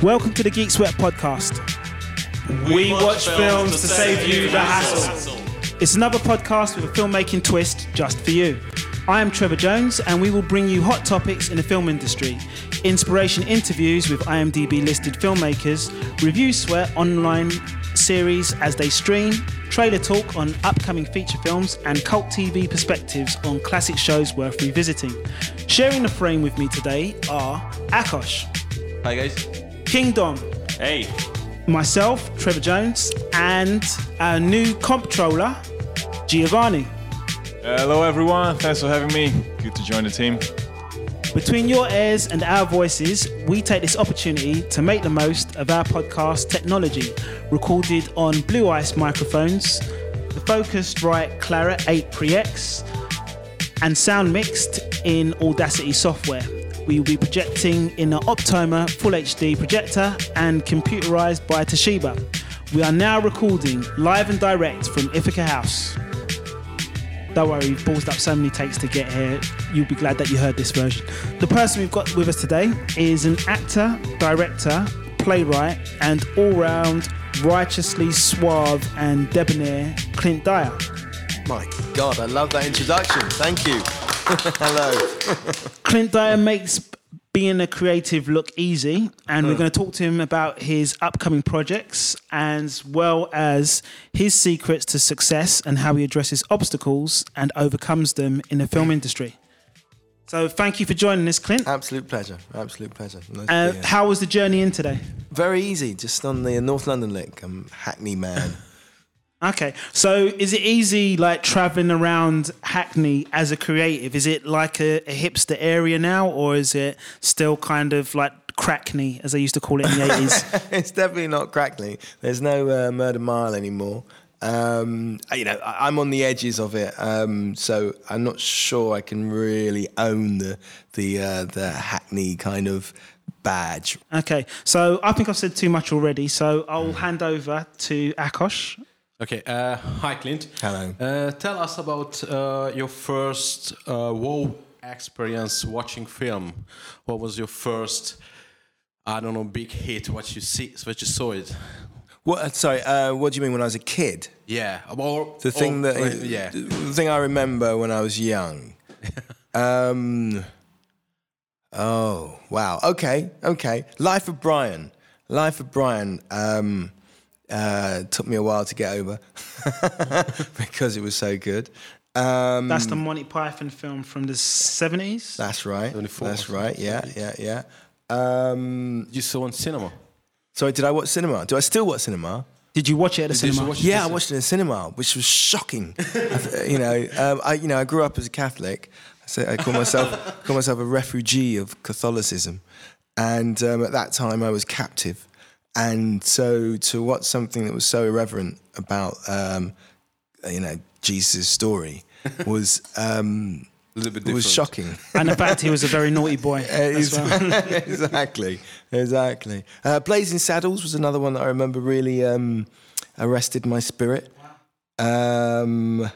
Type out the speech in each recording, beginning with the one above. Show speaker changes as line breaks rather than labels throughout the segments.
Welcome to the Geek Sweat podcast. We, watch, films to save you the hassle. It's another podcast with a filmmaking twist just for you. I am Trevor Jones, and we will bring you hot topics in the film industry, inspiration interviews with IMDb listed filmmakers, review sweat online series as they stream, trailer talk on upcoming feature films, and cult TV perspectives on classic shows worth revisiting. Sharing the frame with me today are Akosh,
Hi guys.
Kingdom,
Hey.
myself, Trevor Jones, and our new comptroller, Giovanni.
Hello, everyone. Thanks for having me. Good to join the team.
Between your ears and our voices, we take this opportunity to make the most of our podcast technology, recorded on Blue Ice microphones, the Focused Focusrite Clarett 8 Pre-X, and sound mixed in Audacity software. We will be projecting in an Optoma Full HD projector and computerized by Toshiba. We are now recording live and direct from Ithaca House. Don't worry, we've paused up so many takes to get here. You'll be glad that you heard this version. The person we've got with us today is an actor, director, playwright, and all round righteously suave and debonair Clint Dyer.
My God, I love that introduction. Thank you. Hello.
Clint Dyer makes being a creative look easy, and we're going to talk to him about his upcoming projects as well as his secrets to success and how he addresses obstacles and overcomes them in the film industry. So, thank you for joining us, Clint.
Absolute pleasure. Absolute pleasure. Nice
Uh, how was the journey in today?
Very easy, just on the North London link. I'm Hackney man.
Okay, so is it easy like traveling around Hackney as a creative? Is it like a, a hipster area now, or is it still kind of like Crackney, as they used to call it in the eighties?
it's definitely not Crackney. There's no uh, Murder Mile anymore. Um, you know, I- I'm on the edges of it, um, so I'm not sure I can really own the the uh, the Hackney kind of badge.
okay, so I think I've said too much already, so I'll hand over to Akosh.
Okay. Uh, hi, Clint.
Hello.
Uh, tell us about uh, your first uh, WoW experience watching film. What was your first? I don't know, big hit. What you see? What you saw it?
What? uh, Sorry. Uh, what do you mean when I was a kid?
Yeah. Or
The thing
or-
that
yeah.
the thing I remember when I was young. um, oh wow. Okay. Okay. Life of Brian. Life of Brian. Um, uh, took me a while to get over because it was so good. Um,
That's the Monty Python film from the seventies.
that's right.
74
That's right. Yeah. Yeah. Yeah. Um,
You saw in cinema.
sorry. Did I watch cinema? Do I still watch cinema?
Did you watch it at the
Did
cinema?
watch?
Yeah, I watched it in the cinema, which was shocking. you know, um, I you know I grew up as a Catholic, so I call myself call myself a refugee of Catholicism, and um, at that time I was captive, and so to watch something that was so irreverent about um, you know Jesus' story was um,
A little bit
it was shocking.
And the fact he was a very naughty boy. as well.
exactly, exactly. Uh, Blazing Saddles was another one that I remember really um, arrested my spirit. Um,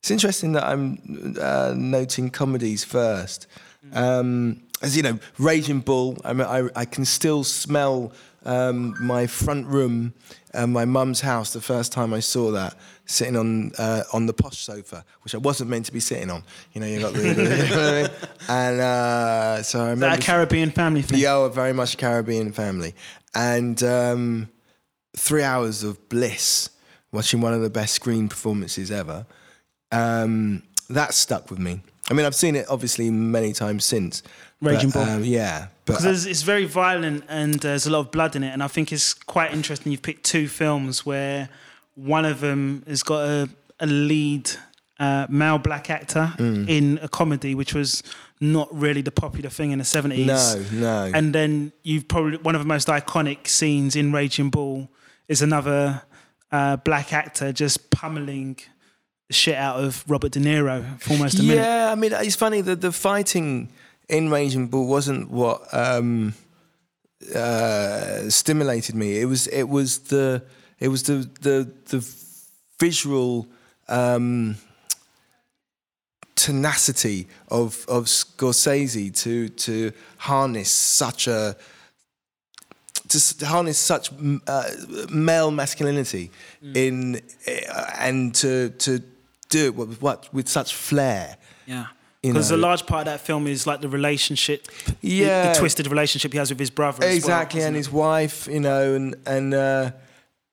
it's interesting that I'm uh, noting comedies first. Um, as you know, Raging Bull. I, mean, I, I can still smell um, my front room, uh, my mum's house. The first time I saw that, sitting on uh, on the posh sofa, which I wasn't meant to be sitting on. You know, you got the, you know I mean? and uh, so I remember
That a Caribbean family thing.
yeah, we're very much a Caribbean family. And um, three hours of bliss watching one of the best screen performances ever. Um, that stuck with me. I mean, I've seen it obviously many times since.
Raging
but,
Bull.
Um, yeah. But
Because it's very violent and there's a lot of blood in it. And I think it's quite interesting you've picked two films where one of them has got a, a lead uh, male black actor
Mm.
in a comedy, which was not really the popular thing in the 70s.
no, no.
And then you've probably one of the most iconic scenes in Raging Bull is another uh, black actor just pummeling the shit out of Robert De Niro for almost a minute.
yeah, I mean, it's funny that the fighting in Raging Bull wasn't what um, uh, stimulated me. It was it was the it was the the the visual um, tenacity of of Scorsese to to harness such a to harness such uh, male masculinity
Mm.
in uh, and to to do it with what with such flair.
Yeah. Because a large part of that film is like the relationship, the-
Yeah.
the, twisted relationship he has with his brother. as well,
exactly, and
it?
his wife, you know, and and uh,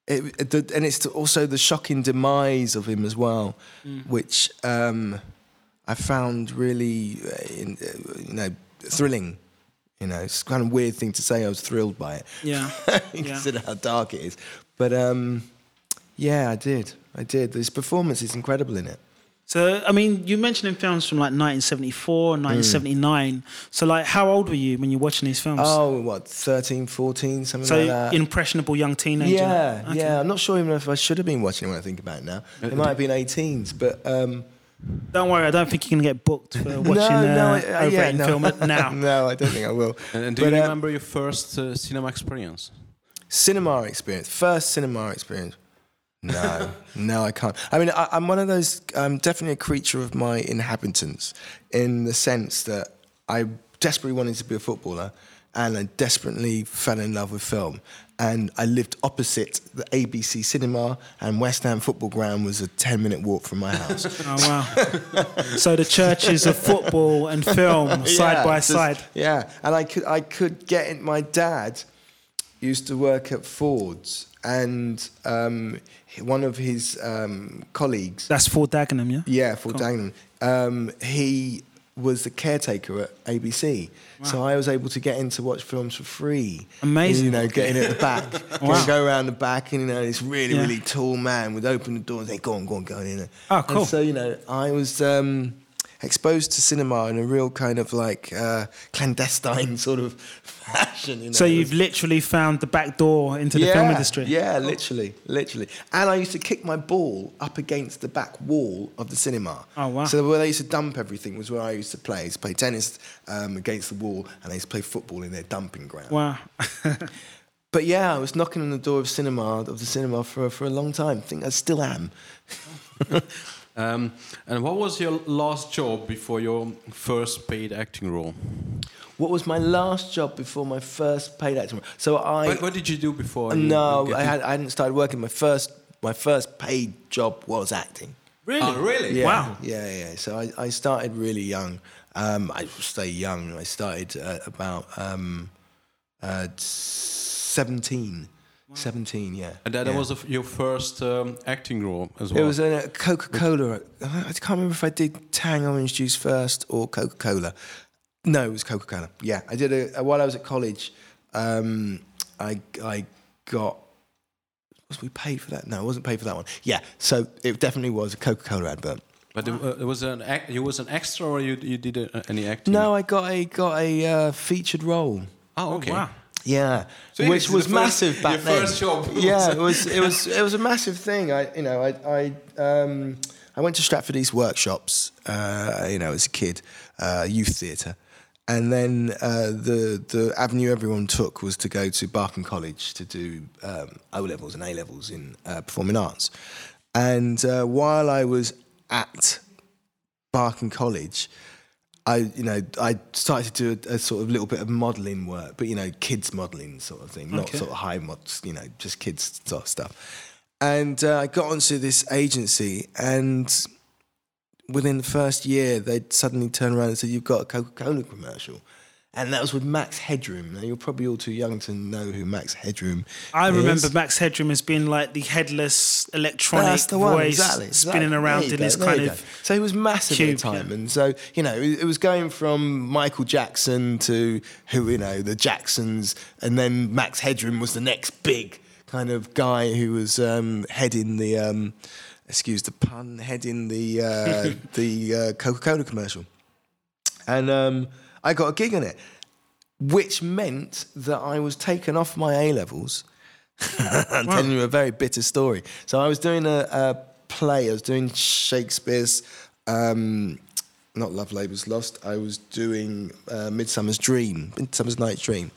it, the, and it's also the shocking demise of him as well,
Mm.
which um, I found really, uh, in, uh, you know, thrilling. You know, it's kind of a weird thing to say. I was thrilled by it.
Yeah.
you
Yeah.
consider how dark it is. But um, yeah, I did. I did. His performance is incredible in it.
So, I mean, you mentioned in films from like 1974 and 1979. So, like, how old were you when you were watching these films?
Oh, what, 13, 14, something
so,
like that?
So impressionable young teenager.
Yeah,
Okay.
yeah. I'm not sure even if I should have been watching it when I think about it now. It might have been 18s, but um,
Don't worry, I don't think you're going to get booked for watching
no, no,
uh,
uh, yeah, no.
film now.
no, I don't think I will.
And, and do
But,
you
uh,
remember your first uh, cinema experience?
Cinema experience, first cinema experience. No, no, I can't. I mean, I, I'm one of those. I'm definitely a creature of my inhabitants, in the sense that I desperately wanted to be a footballer, and I desperately fell in love with film. And I lived opposite the ABC cinema, and West Ham Football Ground was a 10 minute walk from my house.
Oh, wow. so, the churches of football and film side
Yeah,
by
just-
side.
Yeah, and I could I could get in. My dad used to work at Ford's, and um, one of his um, colleagues,
That's Ford Dagenham, yeah?
yeah, Ford Dagenham, um, he was the caretaker at ABC. So I was able to get in to watch films for free.
Amazing.
You know, getting at the back, go,
Wow.
go around the back, and you know, this really,
Yeah.
really tall man would open the door and say, "Go on, go on, go on in."
Oh,
And
cool.
so you know, I was um, exposed to cinema in a real kind of like uh, clandestine sort of fashion. You know?
So, you've literally found the back door into the film industry.
yeah, literally, literally. And I used to kick my ball up against the back wall of the cinema.
Oh, wow.
So where they used to dump everything was where I used to play. I used to play tennis um, against the wall, and I used to play football in their dumping ground.
Wow.
But yeah, I was knocking on the door of cinema of the cinema for for a long time. I think I still am.
Um, and what was your last job before your first paid acting role?
What was my last job before my first paid acting? role? So I
what, what did you do before? you-
no, I, had, I hadn't started working. My first my first paid job was acting.
Really?
Oh, really?
Yeah,
Wow.
Yeah, yeah. So I, I started really young. Um, I stay young. I started uh, about um, uh, 17. 17, yeah.
And that
yeah.
was a f your first um, acting role as well?
It
well.
was a Coca Cola. I can't remember if I did Tang orange juice first or Coca Cola. No, it was Coca Cola. Yeah, I did a while I was at college. Um, I I got. Was we paid for that? No, I wasn't paid for that one. Yeah, so it definitely was a Coca Cola advert.
but it, uh, it was an act, you was an extra or you you did uh, any acting?
No, I got a got a uh, featured role.
Oh, okay.
Wow.
Yeah,
So
which was
first-
massive back
your
then.
first job
Yeah, it was it was it was a massive thing. I you know I I um I went to Stratford East workshops. Uh, you know, as a kid, uh, youth theatre, and then uh, the the avenue everyone took was to go to Barking College to do um, O levels and A levels in uh, performing arts. And uh, while I was at Barking College, I, you know, I started to do a, a sort of little bit of modelling work, but you know, kids modelling sort of thing, not
Okay.
sort of high mods, you know, just kids sort of stuff. And uh, I got onto this agency, and within the first year, they'd suddenly turn around and say, "You've got a Coca-Cola commercial." And that was with Max Headroom. Now you're probably all too young to know who Max Headroom.
I
is.
remember Max Headroom as being like the headless electronic
That's the one,
voice
exactly,
spinning
exactly.
around in this kind of.
So he was massive
cube,
at the time,
yeah.
and so you know it, it was going from Michael Jackson to who you know the Jacksons, and then Max Headroom was the next big kind of guy who was um, heading the, um, excuse the pun, heading the uh, the uh, Coca Cola commercial, and um, I got a gig on it, which meant that I was taken off my A levels. I'm telling you a very bitter story. So I was doing a, a play. I was doing Shakespeare's, um, not Love Labour's Lost. I was doing uh, Midsummer's Dream, Midsummer's Night's Dream,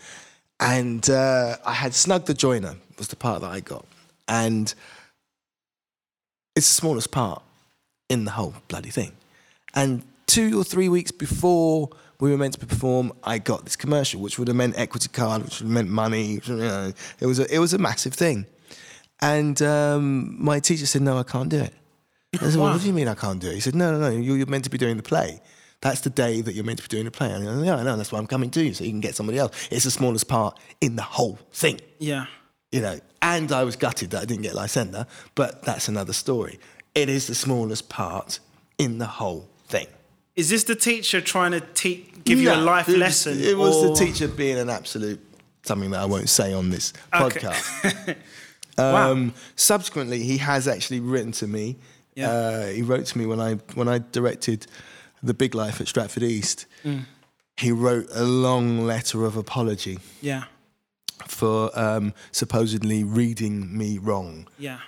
and uh, I had Snug the Joiner was the part that I got, and it's the smallest part in the whole bloody thing. And two or three weeks before we were meant to perform. I got this commercial, which would have meant equity card, which would have meant money. You know, it was a, it was a massive thing. And um, my teacher said, "No, I can't do it." I said, well, "What do you mean I can't do it?" He said, "No, no, no. You're, you're meant to be doing the play. That's the day that you're meant to be doing the play." And I go, "Yeah, I know. That's why I'm coming to you, so you can get somebody else. It's the smallest part in the whole thing."
Yeah.
you know, and I was gutted that I didn't get Lysander, but that's another story. It is the smallest part in the whole thing.
Is this the teacher trying to te- give you a life
it
lesson?
It was
or-
the teacher being an absolute something that I won't say on this
Okay.
podcast.
Wow.
Um, subsequently, he has actually written to me.
Yeah.
Uh, he wrote to me when I when I directed the Big Life at Stratford East.
Mm.
He wrote a long letter of apology
Yeah.
for um, supposedly reading me wrong.
Yeah.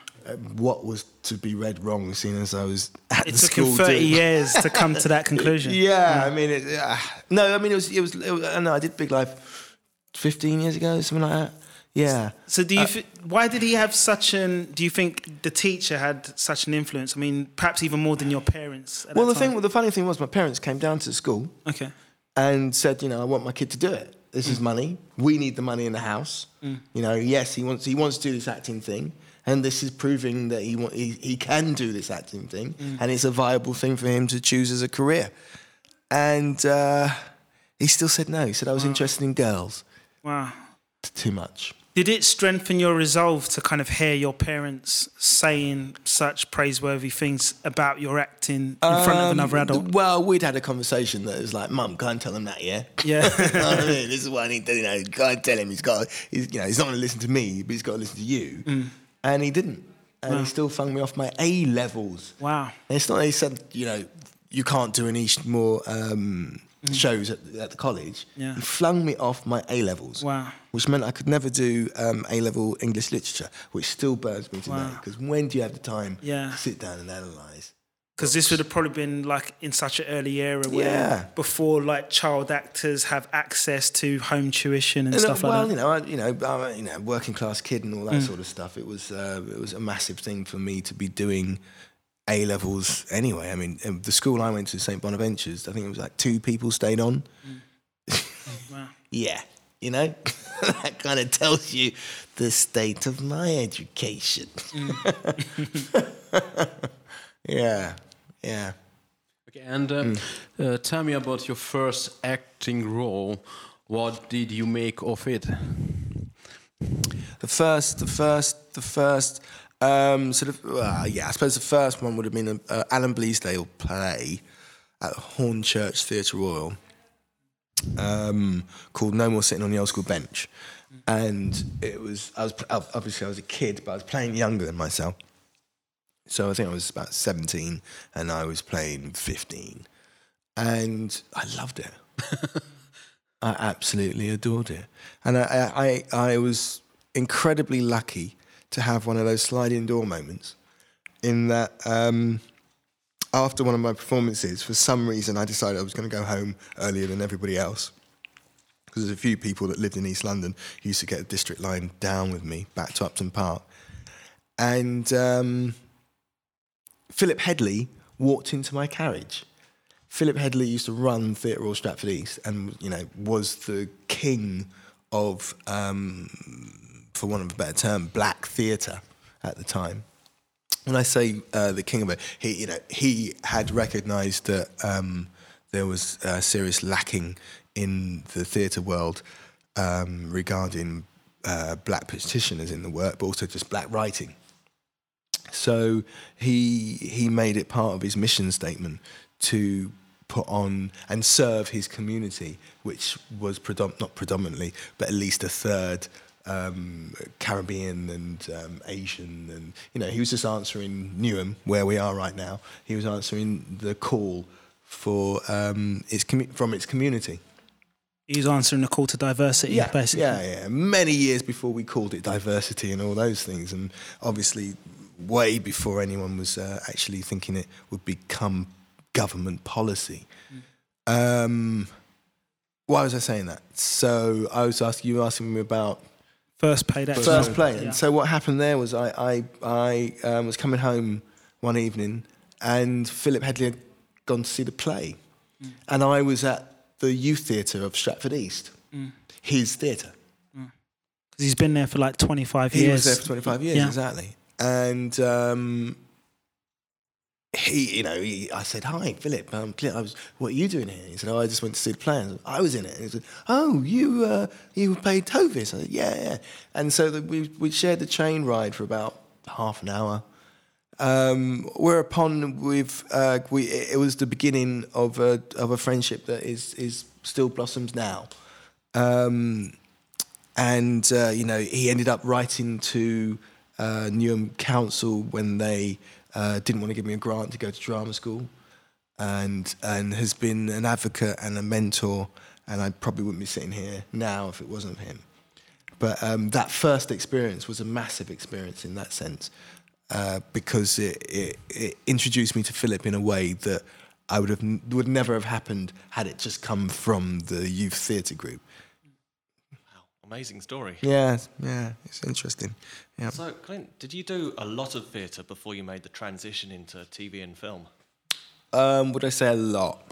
What was to be read wrong, seeing as I was at
It
the
took
school.
him 30
doing-
years to come to that conclusion.
Yeah, I mean, it, uh, no, I mean it was, it was. It was I know I did Big Life fifteen years ago, something like that. Yeah.
So do you?
Uh,
why did he have such an? Do you think the teacher had such an influence? I mean, perhaps even more than your parents.
Well, the
time?
thing, the funny thing was, my parents came down to the school
Okay.
and said, you know, I want my kid to do it. This is money. We need the money in the house. You know, yes, he wants he wants to do this acting thing, and this is proving that he he, he can do this acting thing, and it's a viable thing for him to choose as a career. And uh, he still said no. He said I was interested in girls.
Wow.
Too much.
Did it strengthen your resolve to kind of hear your parents saying such praiseworthy things about your acting in front of another
Um,
adult?
Well, we'd had a conversation that was like, "Mum, can't tell him that, yeah."
Yeah.
You know what I mean? This is what I need to, you know, and tell him he's got, he's, you know, he's not going to listen to me, but he's got to listen to you.
Mm.
And he didn't. And he still flung me off my A levels.
Wow.
And it's not he said, you know, you can't do any more um, shows at, at the college.
Mm. Yeah.
He flung me off my A levels.
Wow.
Which meant I could never do um, A level English literature, which still burns me today.
Wow.
Because when do you have the time
Yeah.
to sit down and analyse?
Because this would have probably been like in such an early era where
Yeah.
before like child actors have access to home tuition and,
And, uh,
stuff
well,
like
you
that.
know, I, you know, I'm a, you know, working class kid and all
Mm.
that sort of stuff. It was uh, it was a massive thing for me to be doing A levels anyway. I mean, um, the school I went to, St Bonaventures, I think it was like two people stayed on.
Wow.
Yeah, you know, that kind of tells you the state of my education. yeah, yeah.
Okay, and uh, uh, tell me about your first acting role. What did you make of it?
The first, the first, the first, um, sort of, uh, yeah, I suppose the first one would have been a, a Alan Bleasdale play at Hornchurch Theatre Royal um, called No More Sitting on the Old School Bench. And it was, I was, obviously I was a kid, but I was playing younger than myself. So I think I was about 17 and I was playing 15. And I loved it. I absolutely adored it. And I, I, I was incredibly lucky to have one of those sliding door moments in that um, after one of my performances, for some reason, I decided I was going to go home earlier than everybody else. Because there's a few people that lived in East London who used to get a district line down with me back to Upton Park. And um, Philip Hedley walked into my carriage. Philip Hedley used to run Theatre Royal Stratford East and, you know, was the king of, um, for want of a better term, black theatre at the time. When I say uh, the king of it, he, you know, he had recognised that um, there was a serious lacking in the theatre world um, regarding uh, black practitioners in the work, but also just black writing. So he he made it part of his mission statement to put on and serve his community, which was predom- not predominantly, but at least a third um, Caribbean and um, Asian, and you know he was just answering Newham, where we are right now. He was answering the call for um, its commu- from its community.
He's answering the call to diversity, yeah, basically.
Yeah, yeah. Many years before we called it diversity and all those things, and obviously way before anyone was uh, actually thinking it would become government policy. Um, why was I saying that? So I was asking you were asking me about
First paid actor.
first play.
Yeah.
And so what happened there was I I, I um, was coming home one evening, and Philip Hedley had gone to see the play, and I was at the youth theatre of Stratford East, his theatre.
Because he's been there for like 25
He
years.
was there for 25 years,
Yeah.
exactly. And um, he, you know, he, I said, "Hi, Philip. Um, I was, what are you doing here?" He said, "Oh, I just went to see the play." I, was in it. And he said, "Oh, you, uh, you played Tovis?" I said, "Yeah, yeah." And so the, we we shared the train ride for about half an hour. Um, whereupon we've uh, we it was the beginning of a of a friendship that is is still blossoms now. Um, and uh, you know he ended up writing to uh, Newham Council when they uh, didn't want to give me a grant to go to drama school, and and has been an advocate and a mentor. And I probably wouldn't be sitting here now if it wasn't him. But um, that first experience was a massive experience in that sense uh, because it, it, it introduced me to Philip in a way that I would have would never have happened had it just come from the youth theatre group.
Wow, Amazing story.
Yeah, yeah, it's interesting. Yeah.
So, Clint, did you do a lot of theatre before you made the transition into TV and film?
Um, would I say a lot?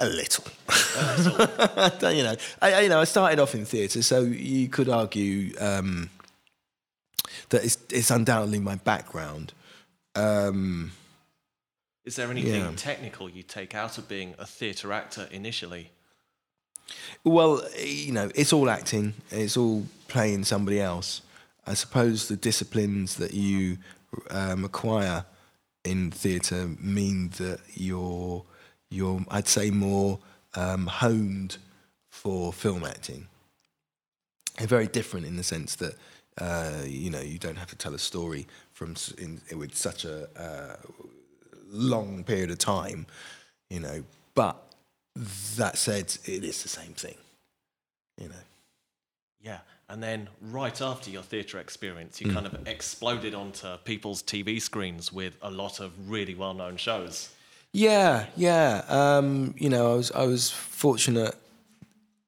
A little. you know, I, I- you know, I started off in theatre, so you could argue um, that it's, it's undoubtedly my background. Um,
Is there anything
Yeah.
technical you take out of being a theatre actor initially?
Well, you know, it's all acting. It's all playing somebody else. I suppose the disciplines that you um, acquire in theatre mean that you're, you're, I'd say, more um, honed for film acting. They're very different in the sense that uh, you know you don't have to tell a story from in, with such a uh, long period of time, you know. But that said, it is the same thing, you know.
Yeah. And then right after your theatre experience, you kind of exploded onto people's TV screens with a lot of really well known shows.
Yeah, yeah. Um, you know, I was I was fortunate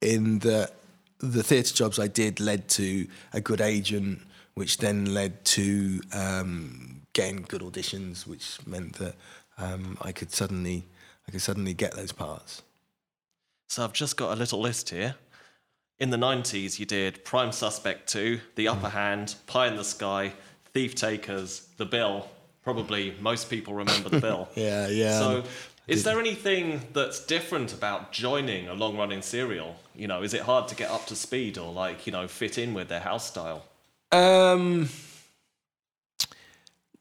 in that the theatre jobs I did led to a good agent, which then led to um, getting good auditions, which meant that um, I could suddenly I could suddenly get those parts.
So I've just got a little list here. In the 90s, you did Prime Suspect 2, The Upper Hand, Pie in the Sky, Thief Takers, The Bill. Probably most people remember The Bill.
Yeah, yeah.
So, is there anything that's different about joining a long running serial? You know, is it hard to get up to speed or like, you know, fit in with their house style?
Um,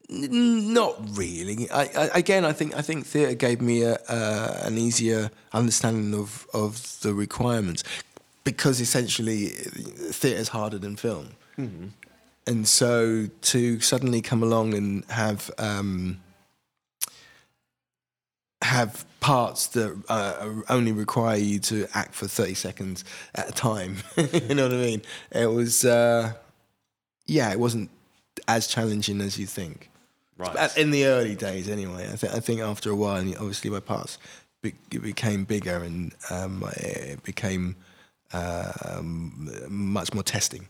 n- not really. I, I, again, I think I think theatre gave me a, uh, an easier understanding of, of the requirements because essentially theatre is harder than film, and so to suddenly come along and have um, have parts that uh, only require you to act for 30 seconds at a time. you know what I mean? It was, uh, yeah, it wasn't as challenging as you think.
Right.
In the early days, anyway. I, th- I think after a while, and obviously my parts be- became bigger and um, it became Um, much more testing.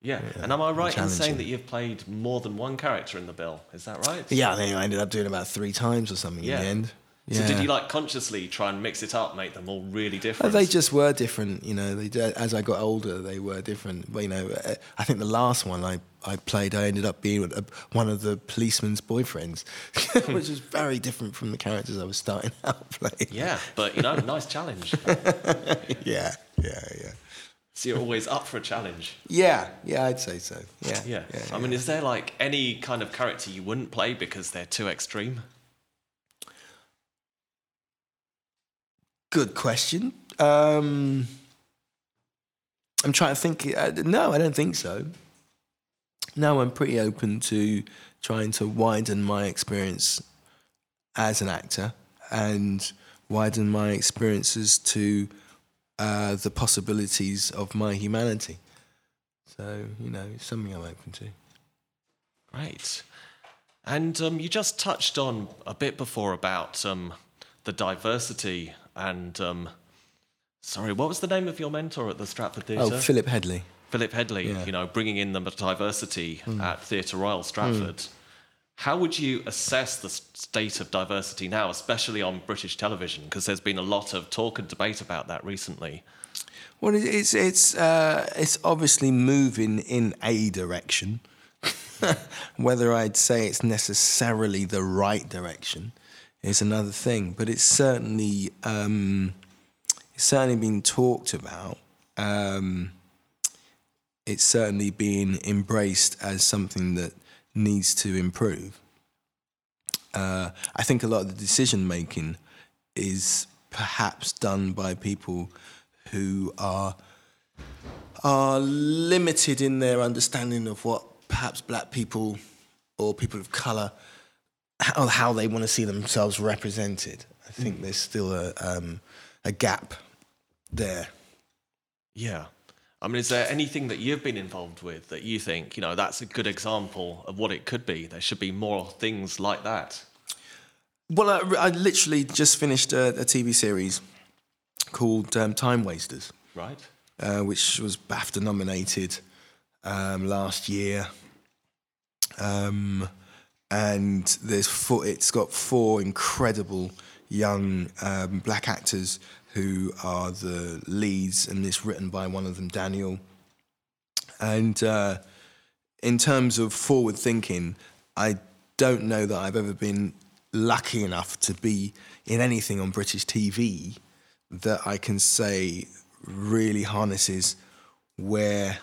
Yeah. And am I right in saying that you've played more than one character in The Bill? Is that right?
Yeah, I think I ended up doing about three times or something
Yeah.
in the end.
So, did you like consciously try and mix it up, make them all really different?
They just were different, you know. They as I got older, they were different. But, you know, I think the last one I, I played, I ended up being a, one of the policeman's boyfriends, which was very different from the characters I was starting out playing.
Yeah, but you know, nice challenge.
yeah, yeah, yeah,
So you're always up for a challenge.
yeah, yeah. I'd say so. Yeah,
Yeah. yeah I mean, is there like any kind of character you wouldn't play because they're too extreme?
Good question. Um, I'm trying to think. Uh, no, I don't think so. No, I'm pretty open to trying to widen my experience as an actor and widen my experiences to uh, the possibilities of my humanity. So, you know, it's something I'm open to.
Great. And um, you just touched on a bit before about um, the diversity and. Um, sorry, what was the name of your mentor at the Stratford Theatre?
Oh, Philip Hedley.
Philip Hedley,
Yeah.
You know, bringing in the diversity at Theatre Royal Stratford. How would you assess the state of diversity now, especially on British television? Because there's been a lot of talk and debate about that recently.
Well, it's it's uh, it's obviously moving in a direction. Whether I'd say it's necessarily the right direction is another thing, but it's certainly um, it's certainly been talked about. Um, it's certainly being embraced as something that needs to improve. Uh, I think a lot of the decision making is perhaps done by people who are are limited in their understanding of what perhaps black people or people of color how, how they want to see themselves represented. I think there's still a um, a gap there.
Yeah. I mean, is there anything that you've been involved with that you think, you know, that's a good example of what it could be? There should be more things like that.
Well, I, I literally just finished a, a TV series called um, Time Wasters.
Right?
uh, which was BAFTA nominated um, last year. Um, and there's four, it's got four incredible young um, black actors who are the leads, and it's written by one of them, Daniel. And uh, in terms of forward thinking, I don't know that I've ever been lucky enough to be in anything on British TV that I can say really harnesses where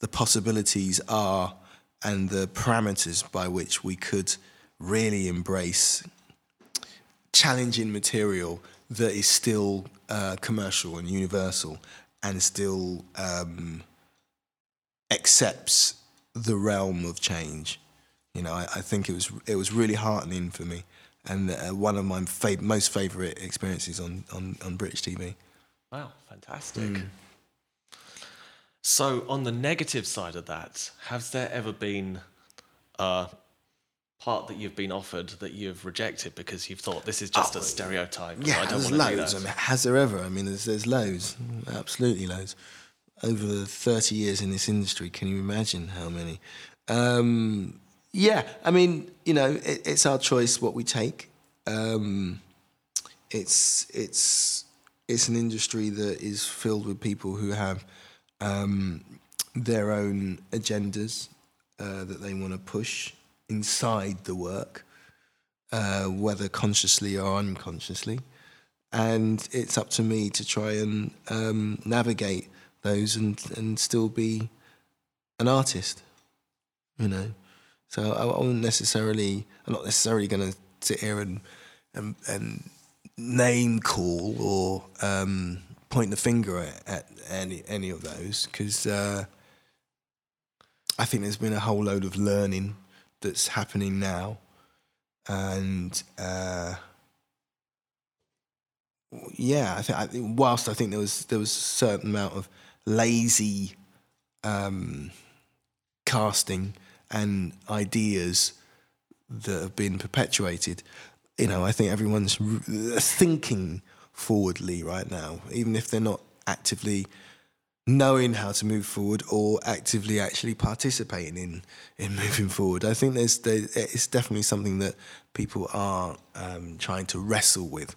the possibilities are and the parameters by which we could really embrace challenging material that is still uh, commercial and universal and still um, accepts the realm of change. You know, I, I think it was it was really heartening for me, and uh, one of my fav- most favourite experiences on, on, on British TV.
Wow, fantastic. So, on the negative side of that, has there ever been a part that you've been offered that you've rejected because you've thought this is just
Oh,
a stereotype?
Yeah,
I don't
there's
want to do
loads. I mean, has there ever? I mean, there's, there's loads, absolutely loads. Over the 30 years in this industry, can you imagine how many? Um, yeah, I mean, you know, it, it's our choice what we take. Um, it's it's it's an industry that is filled with people who have um, their own agendas uh, that they want to push inside the work uh, whether consciously or unconsciously. And it's up to me to try and um, navigate those and, and still be an artist, you know. So I, I won't necessarily, I'm not necessarily going to sit here and, and, and name call or um, point the finger at, at any, any of those because uh, I think there's been a whole load of learning that's happening now. And uh, yeah, I think I, whilst I think there was there was a certain amount of lazy um, casting and ideas that have been perpetuated, you know, I think everyone's thinking forwardly right now, even if they're not actively knowing how to move forward or actively actually participating in in moving forward. I think there's there, it's definitely something that people are um, trying to wrestle with.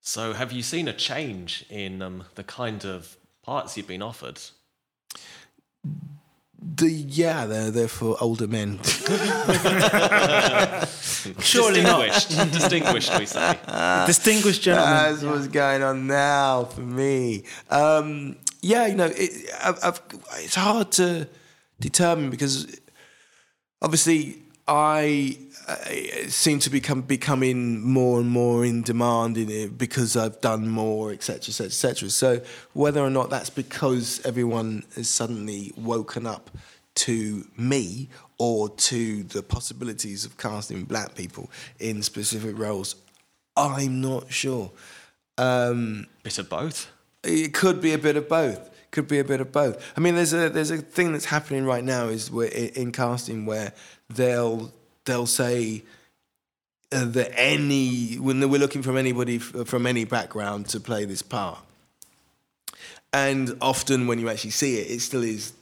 So, have you seen a change in um, the kind of parts you've been offered?
The yeah, they're they're for older men.
Surely not.
Distinguished, distinguished, we say.
Distinguished gentlemen.
That's what's going on now for me. Um, yeah, you know, it, I've, I've, it's hard to determine because obviously I, I seem to become becoming more and more in demand in it because I've done more, etc., etc., etc. So whether or not that's because everyone has suddenly woken up to me or to the possibilities of casting black people in specific roles, I'm not sure. Um,
Bit of both.
it could be a bit of both. Could be a bit of both. I mean, there's a there's a thing that's happening right now is in casting where they'll they'll say uh, that any when we're looking from anybody from any background to play this part, and often when you actually see it, it still is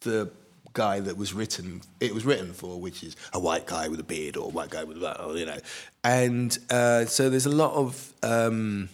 the guy that was written. It was written for, which is a white guy with a beard or a white guy with a or, you know, and uh, so there's a lot of. Um,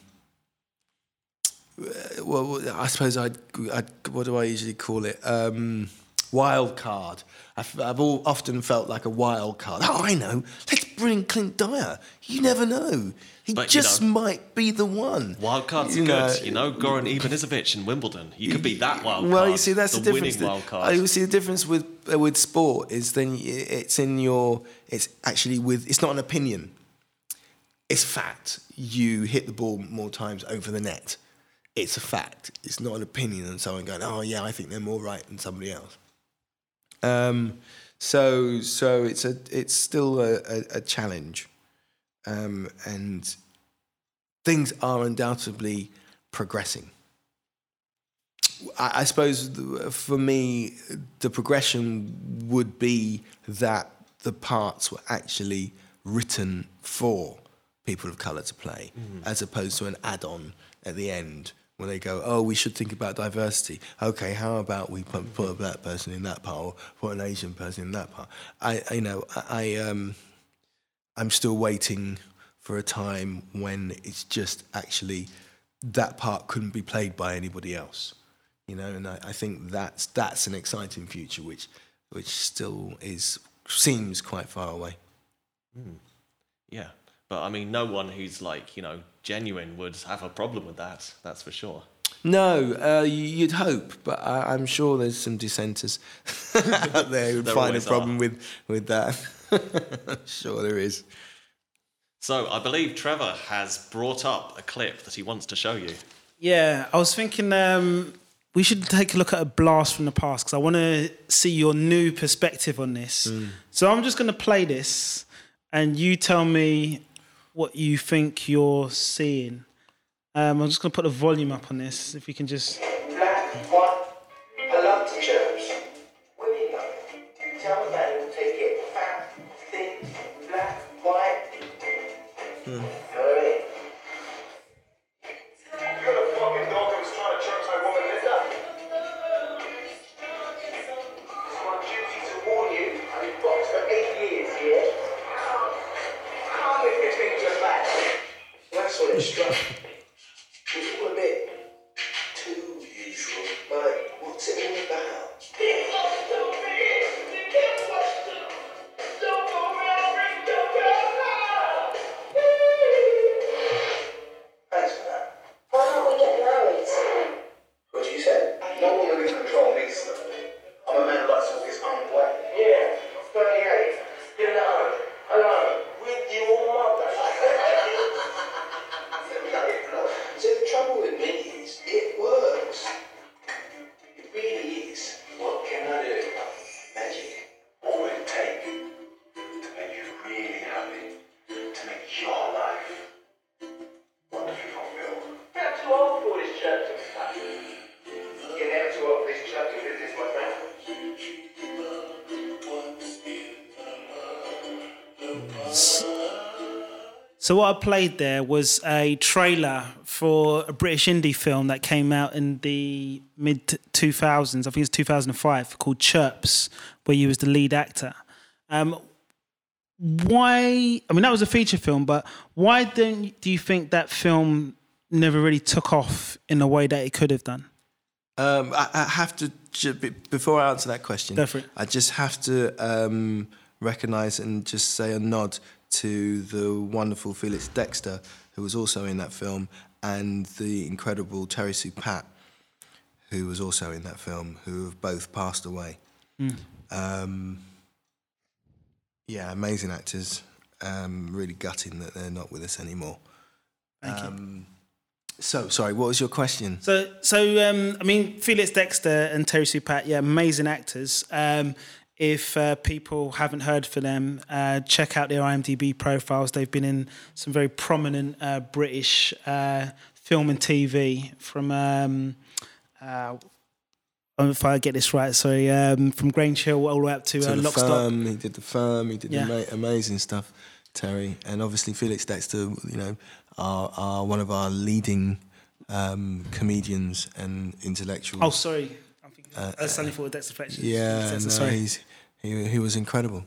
uh, well, I suppose I'd, I'd. What do I usually call it? Um, wild card. I've, I've all, often felt like a wild card. Oh, I know. Let's bring Clint Dyer. You never know. He
But, you
just
know-
might be the one.
Wild cards
You
are
know-
good. You know, Goran Ivanisevic in Wimbledon. You could be that wild card.
Well, you see, that's the,
the
difference.
winning wild card.
I see the difference with uh, with sport is then it's in your. It's actually with. It's not an opinion. It's fact. You hit the ball more times over the net. It's a fact. It's not an opinion and someone going, "Oh yeah, I think they're more right than somebody else." Um, so so it's a it's still a, a, a challenge, um, and things are undoubtedly progressing. I, I suppose the- for me, the progression would be that the parts were actually written for people of colour to play, as opposed to an add-on at the end where they go, "Oh, we should think about diversity." Okay, how about we put, put a black person in that part, or put an Asian person in that part? I, you know, I, um, I'm still waiting for a time when it's just actually that part couldn't be played by anybody else. You know, and I, I think that's that's an exciting future, which which still is seems quite far away.
Yeah, but I mean, no one who's like you know genuine would have a problem with that. That's for sure.
No, uh, you'd hope, but I, I'm sure there's some dissenters out there who'd
There
find a problem
are.
with with that. sure, there is.
So I believe Trevor has brought up a clip that he wants to show you.
Yeah, I was thinking um, we should take a look at a blast from the past because I want to see your new perspective on this. So I'm just going to play this, and you tell me what you think you're seeing. Um, I'm just going to put the volume up on this. If you can just.
Black, love So what I
played there was a trailer for a British indie film that came out in the mid 2000s. I think it's 2005 called Chirps, where you was the lead actor. Um, why? I mean, that was a feature film, but why don't do you think that film never really took off in the way that it could have done?
Um, I, I have to before I answer that question. I just have to um, recognise and just say a nod to the wonderful Felix Dexter, who was also in that film, and the incredible Terry Sue-Patt, who was also in that film, who have both passed away.
Hmm.
Um, yeah, amazing actors. Um, really gutting that they're not with us anymore.
Thank you.
Um, so, sorry, what was your question?
So, so um, I mean, Felix Dexter and Terry Sue-Patt, yeah, amazing actors. Um, if uh, people haven't heard for them, uh, check out their IMDb profiles. They've been in some very prominent uh, British uh, film and TV from. Um, uh, if I get this right, sorry, um, from Grange Hill all the way up to,
to
uh,
the
Lock, Stock.
firm. He did the firm. He did
Yeah.
ama- amazing stuff, Terry, and obviously Felix Dexter. You know, are, are one of our leading um, comedians and intellectuals.
Oh, sorry,
Uh,
Uh, Sunny for Dexter Fletcher.
yeah, no,
sorry.
he's, he he was incredible.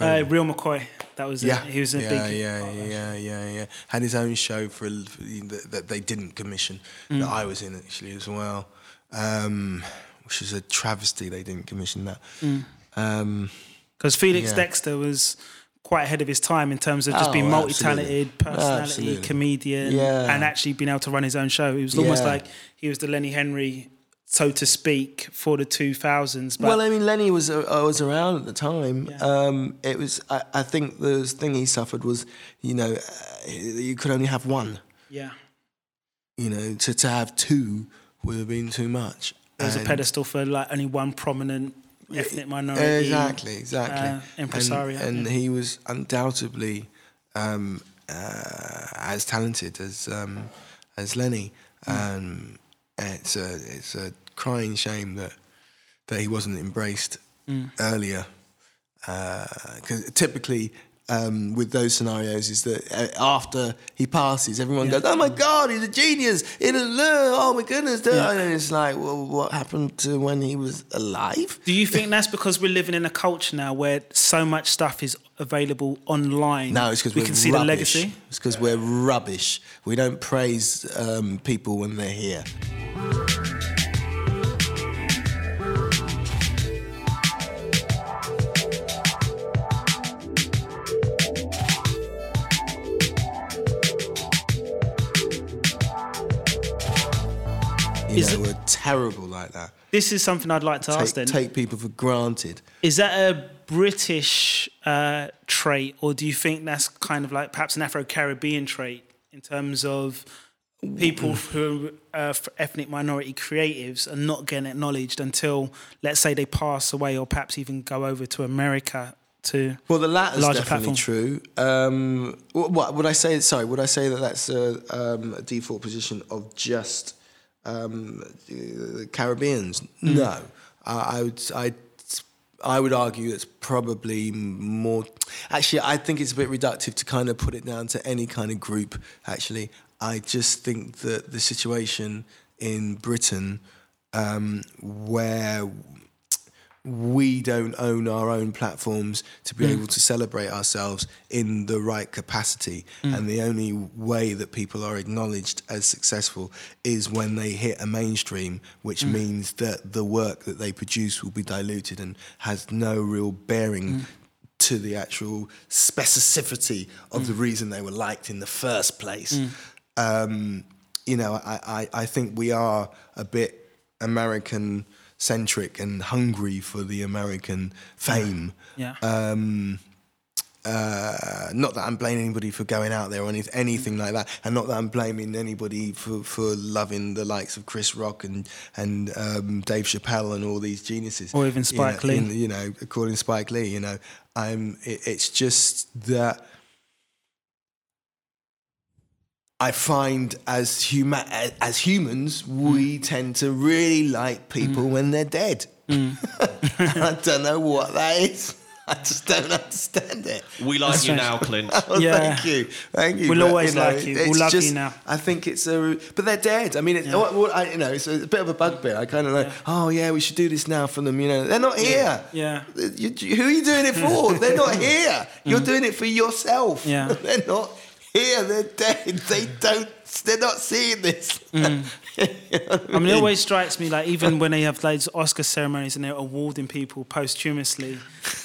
Uh. Real McCoy. That was
yeah,
it. He was a
yeah,
big.
yeah, yeah, yeah, yeah. yeah. Had his own show for, for that, that they didn't commission that I was in actually as well, um, which is a travesty. They didn't commission that. Um,
Because Felix
Yeah.
Dexter was quite ahead of his time in terms of just
Oh,
being multi-talented, personality,
Absolutely.
comedian,
Yeah.
and actually being able to run his own show. It was almost
Yeah.
like he was the Lenny Henry, so to speak, for the 2000s. But
well, I mean, Lenny was uh, was around at the time.
Yeah.
Um, it was. I, I think the thing he suffered was, you know, uh, you could only have one.
yeah,
You know, to to have two would have been too much.
there was a pedestal for like only one prominent ethnic minority.
Exactly, exactly.
uh, impresario,
And, and
yeah.
he was undoubtedly um, uh, as talented as um, as Lenny.
Hmm.
It's a it's a crying shame that that he wasn't embraced
Hmm.
earlier. Because typically. Um, with those scenarios, is that uh, after he passes, everyone goes, "Oh my God, he's a genius!" It is, oh my goodness!
Yeah.
And it's like, well, what happened to when he was alive?
Do you think that's because we're living in a culture now where so much stuff is available online?
No, it's because
we can see
rubbish.
the legacy.
It's because we're rubbish. We don't praise um, people when they're here.
Is
know,
it-
we're terrible like that.
This is something I'd like to ask.
Take,
Then
take people for granted.
Is that a British uh, trait, or do you think that's kind of like perhaps an Afro Caribbean trait in terms of people who are ethnic minority creatives are not getting acknowledged until, let's say, they pass away, or perhaps even go over to America to?
Well, the latter's
larger
definitely
platform.
true. Um, wh- what would I say? Sorry, would I say that that's a, um, a default position of just um, Caribbeans? No, I, I would. I, I would argue it's probably more. Actually, I think it's a bit reductive to kind of put it down to any kind of group. Actually, I just think that the situation in Britain, um, where we don't own our own platforms to be hmm. able to celebrate ourselves in the right capacity. Hmm. And the only way that people are acknowledged as successful is when they hit a mainstream, which hmm. means that the work that they produce will be diluted and has no real bearing. To the actual specificity of the reason they were liked in the first place. Um, you know, I, I, I think we are a bit American centric and hungry for the American fame.
Yeah.
Um, uh, not that I'm blaming anybody for going out there or any, anything like that, and not that I'm blaming anybody for, for loving the likes of Chris Rock and and um, Dave Chappelle and all these geniuses,
Or even
You know,
Spike Lee.
in- you know, according to Spike Lee, you know, I'm. It, it's just that I find as human as humans, we mm. tend to really like people mm. when they're dead. Mm. I don't know what that is. I just don't understand it.
We like you
strange.
now, Clint.
Oh,
Yeah.
thank you, thank you.
We'll
But,
always
know,
like you. We'll
it's
love you now.
I think it's a, but they're dead. I mean, it's, what, what, I, you know, it's a bit of a bugbear. I kind of like, oh yeah, we should do this now for them. You know, they're not here.
Yeah.
You, you- who are you doing it for? they're not here. You're doing it for yourself.
Yeah.
they're not here. They're dead. They don't. They're not seeing this. Mm.
I mean, it always strikes me like even when they have those Oscar ceremonies and they're awarding people posthumously,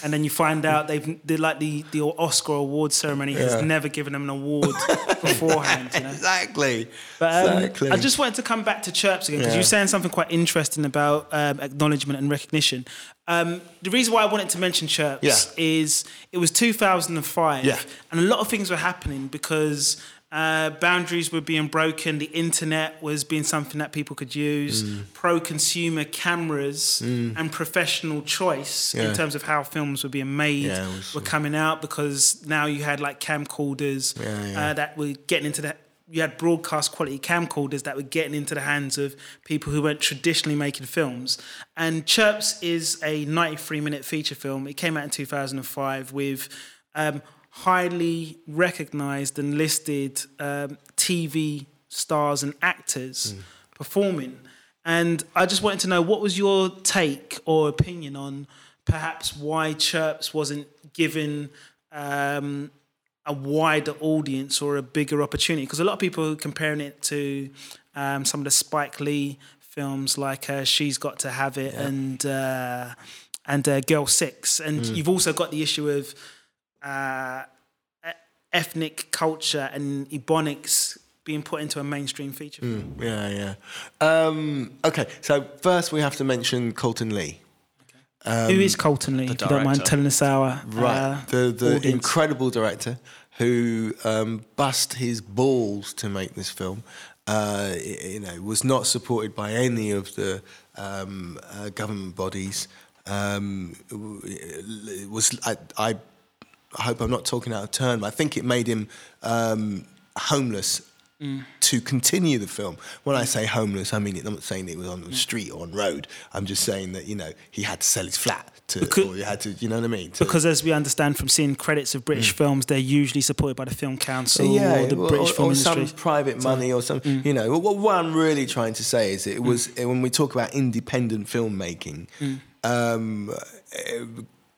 and then you find out they've they like the the Oscar award ceremony has
Yeah.
never given them an award beforehand. You know?
exactly.
But um,
exactly.
I just wanted to come back to chirps again because
Yeah.
you were saying something quite interesting about um, acknowledgement and recognition. Um, the reason why I wanted to mention chirps
Yeah.
is it was 2005
Yeah.
and a lot of things were happening because uh, boundaries were being broken. The internet was being something that people could use.
Mm.
Pro-consumer cameras and professional choice
Yeah.
in terms of how films were being made
Yeah, was-
were coming out because now you had like camcorders
yeah.
Uh, that were getting into the you had broadcast quality camcorders that were getting into the hands of people who weren't traditionally making films. And Chirps is a 93 minute feature film. It came out in 2005 with um, highly recognized and listed um, TV stars and actors performing. And I just wanted to know what was your take or opinion on perhaps why Chirps wasn't given um, a wider audience or a bigger opportunity? Because a lot of people are comparing it to um, some of the Spike Lee films like uh, She's Got to Have It and uh, and uh, Girl Six. And
Mm.
you've also got the issue of uh, ethnic culture and ebonics being put into a mainstream feature film.
Yeah, yeah. Um, okay, so first we have to mention Colton Lee. Um,
Who is Colton Lee? If you don't mind telling us our
Right,
uh,
the the
audience.
incredible director who um, bust his balls to make this film. Uh, you know, was not supported by any of the um, uh, government bodies. Um, it was I, I I hope I'm not talking out of turn, but I think it made him um, homeless to continue the film. When I say homeless, I mean it, I'm not saying it was on the street or on road. I'm just saying that you know he had to sell his flat to,
Because-
or he had to, you know what I mean? To-
because as we understand from seeing credits of British films, they're usually supported by the Film Council or the
or,
British
or,
Film
or
Industry.
some private money or some. You know, what, what I'm really trying to say is it was when we talk about independent filmmaking, um, uh,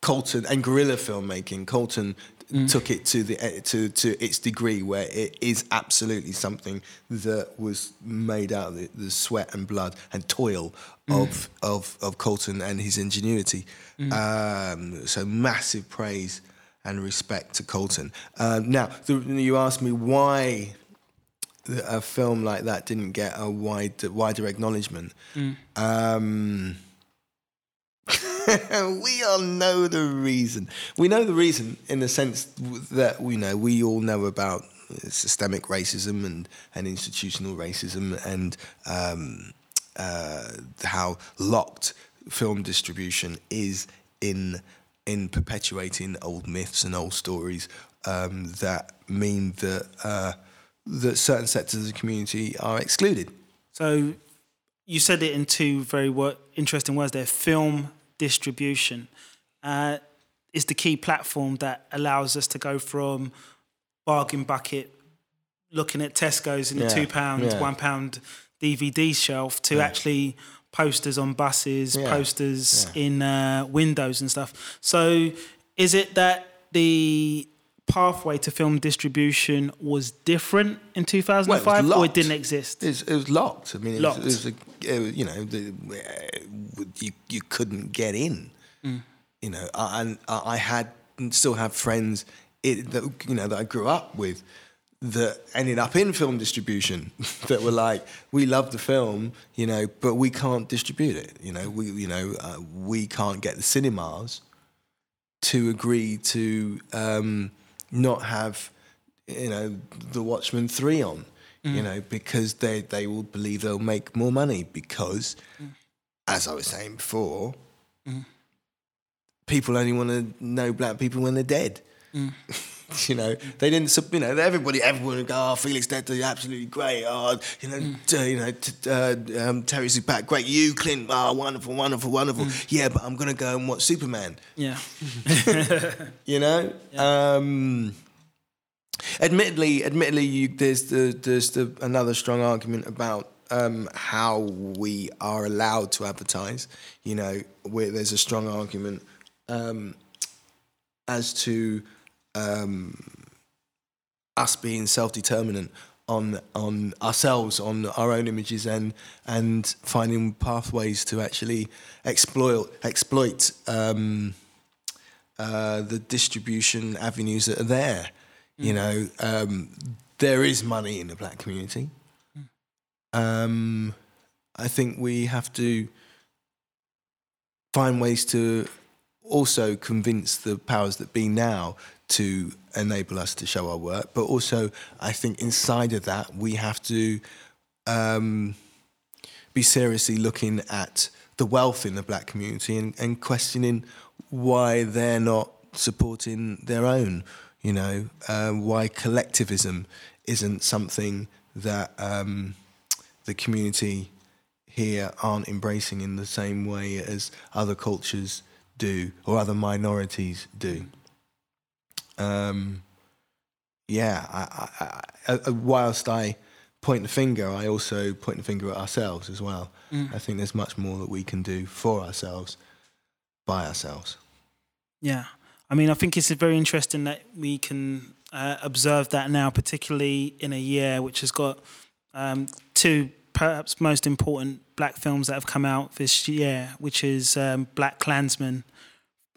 Colton and guerrilla filmmaking, Colton took it to the uh, to to its degree where it is absolutely something that was made out of the, the sweat and blood and toil of of of Colton and his ingenuity. Um, so massive praise and respect to Colton. Um, now, the, you asked me why a film like that didn't get a wide, wider acknowledgement. Um, we all know the reason. We know the reason in the sense that we know we all know about systemic racism and, and institutional racism and um, uh, how locked film distribution is in in perpetuating old myths and old stories um, that mean that uh, that certain sectors of the community are excluded.
So you said it in two very interesting words there. Film distribution uh, is the key platform that allows us to go from bargain bucket, looking at Tesco's in the
Yeah,
two pound,
yeah.
one pound DVD shelf to actually posters on buses,
Yeah,
posters in uh, windows and stuff. So is it that the pathway to film distribution was different in 2005 or it didn't exist?
It was, it was locked. I mean, it
Locked.
was, it was a, you know, the, uh, you you couldn't get in.
Mm.
You know, and I I had still have friends it, that you know that I grew up with that ended up in film distribution that were like, we love the film, you know, but we can't distribute it. You know, we you know uh, we can't get the cinemas to agree to um, not have you know the Watchmen three on. You mm. know, because they they will believe they'll make more money because, as I was saying before, mm. people only want to know black people when they're dead. Mm. you know, they didn't. You know, everybody, everyone would go, "Oh, Felix Leiter, absolutely great." Oh, you know, t- you know, t- uh, um, Terry Sue-Patt, great. You, Clint, oh, wonderful, wonderful, wonderful. Yeah, but I'm gonna go and watch Superman.
Yeah.
You know. Um, admittedly, admittedly, you, there's the there's the another strong argument about um, how we are allowed to advertise. You know, where there's a strong argument um, as to um, us being self-determinant on on ourselves, on our own images, and and finding pathways to actually exploit exploit um, uh, the distribution avenues that are there. You know, um, there is money in the black community. Um, I think we have to find ways to also convince the powers that be now to enable us to show our work. But also, I think inside of that, we have to um, be seriously looking at the wealth in the black community and, and questioning why they're not supporting their own. You know, um, why collectivism isn't something that um, the community here aren't embracing in the same way as other cultures do or other minorities do. Um, yeah, I, I, I, whilst I point the finger, I also point the finger at ourselves as well.
Mm.
I think there's much more that we can do for ourselves, by ourselves.
Yeah, I mean, I think it's very interesting that we can uh, observe that now, particularly in a year which has got um, two perhaps most important black films that have come out this year, which is um, BlacKkKlansman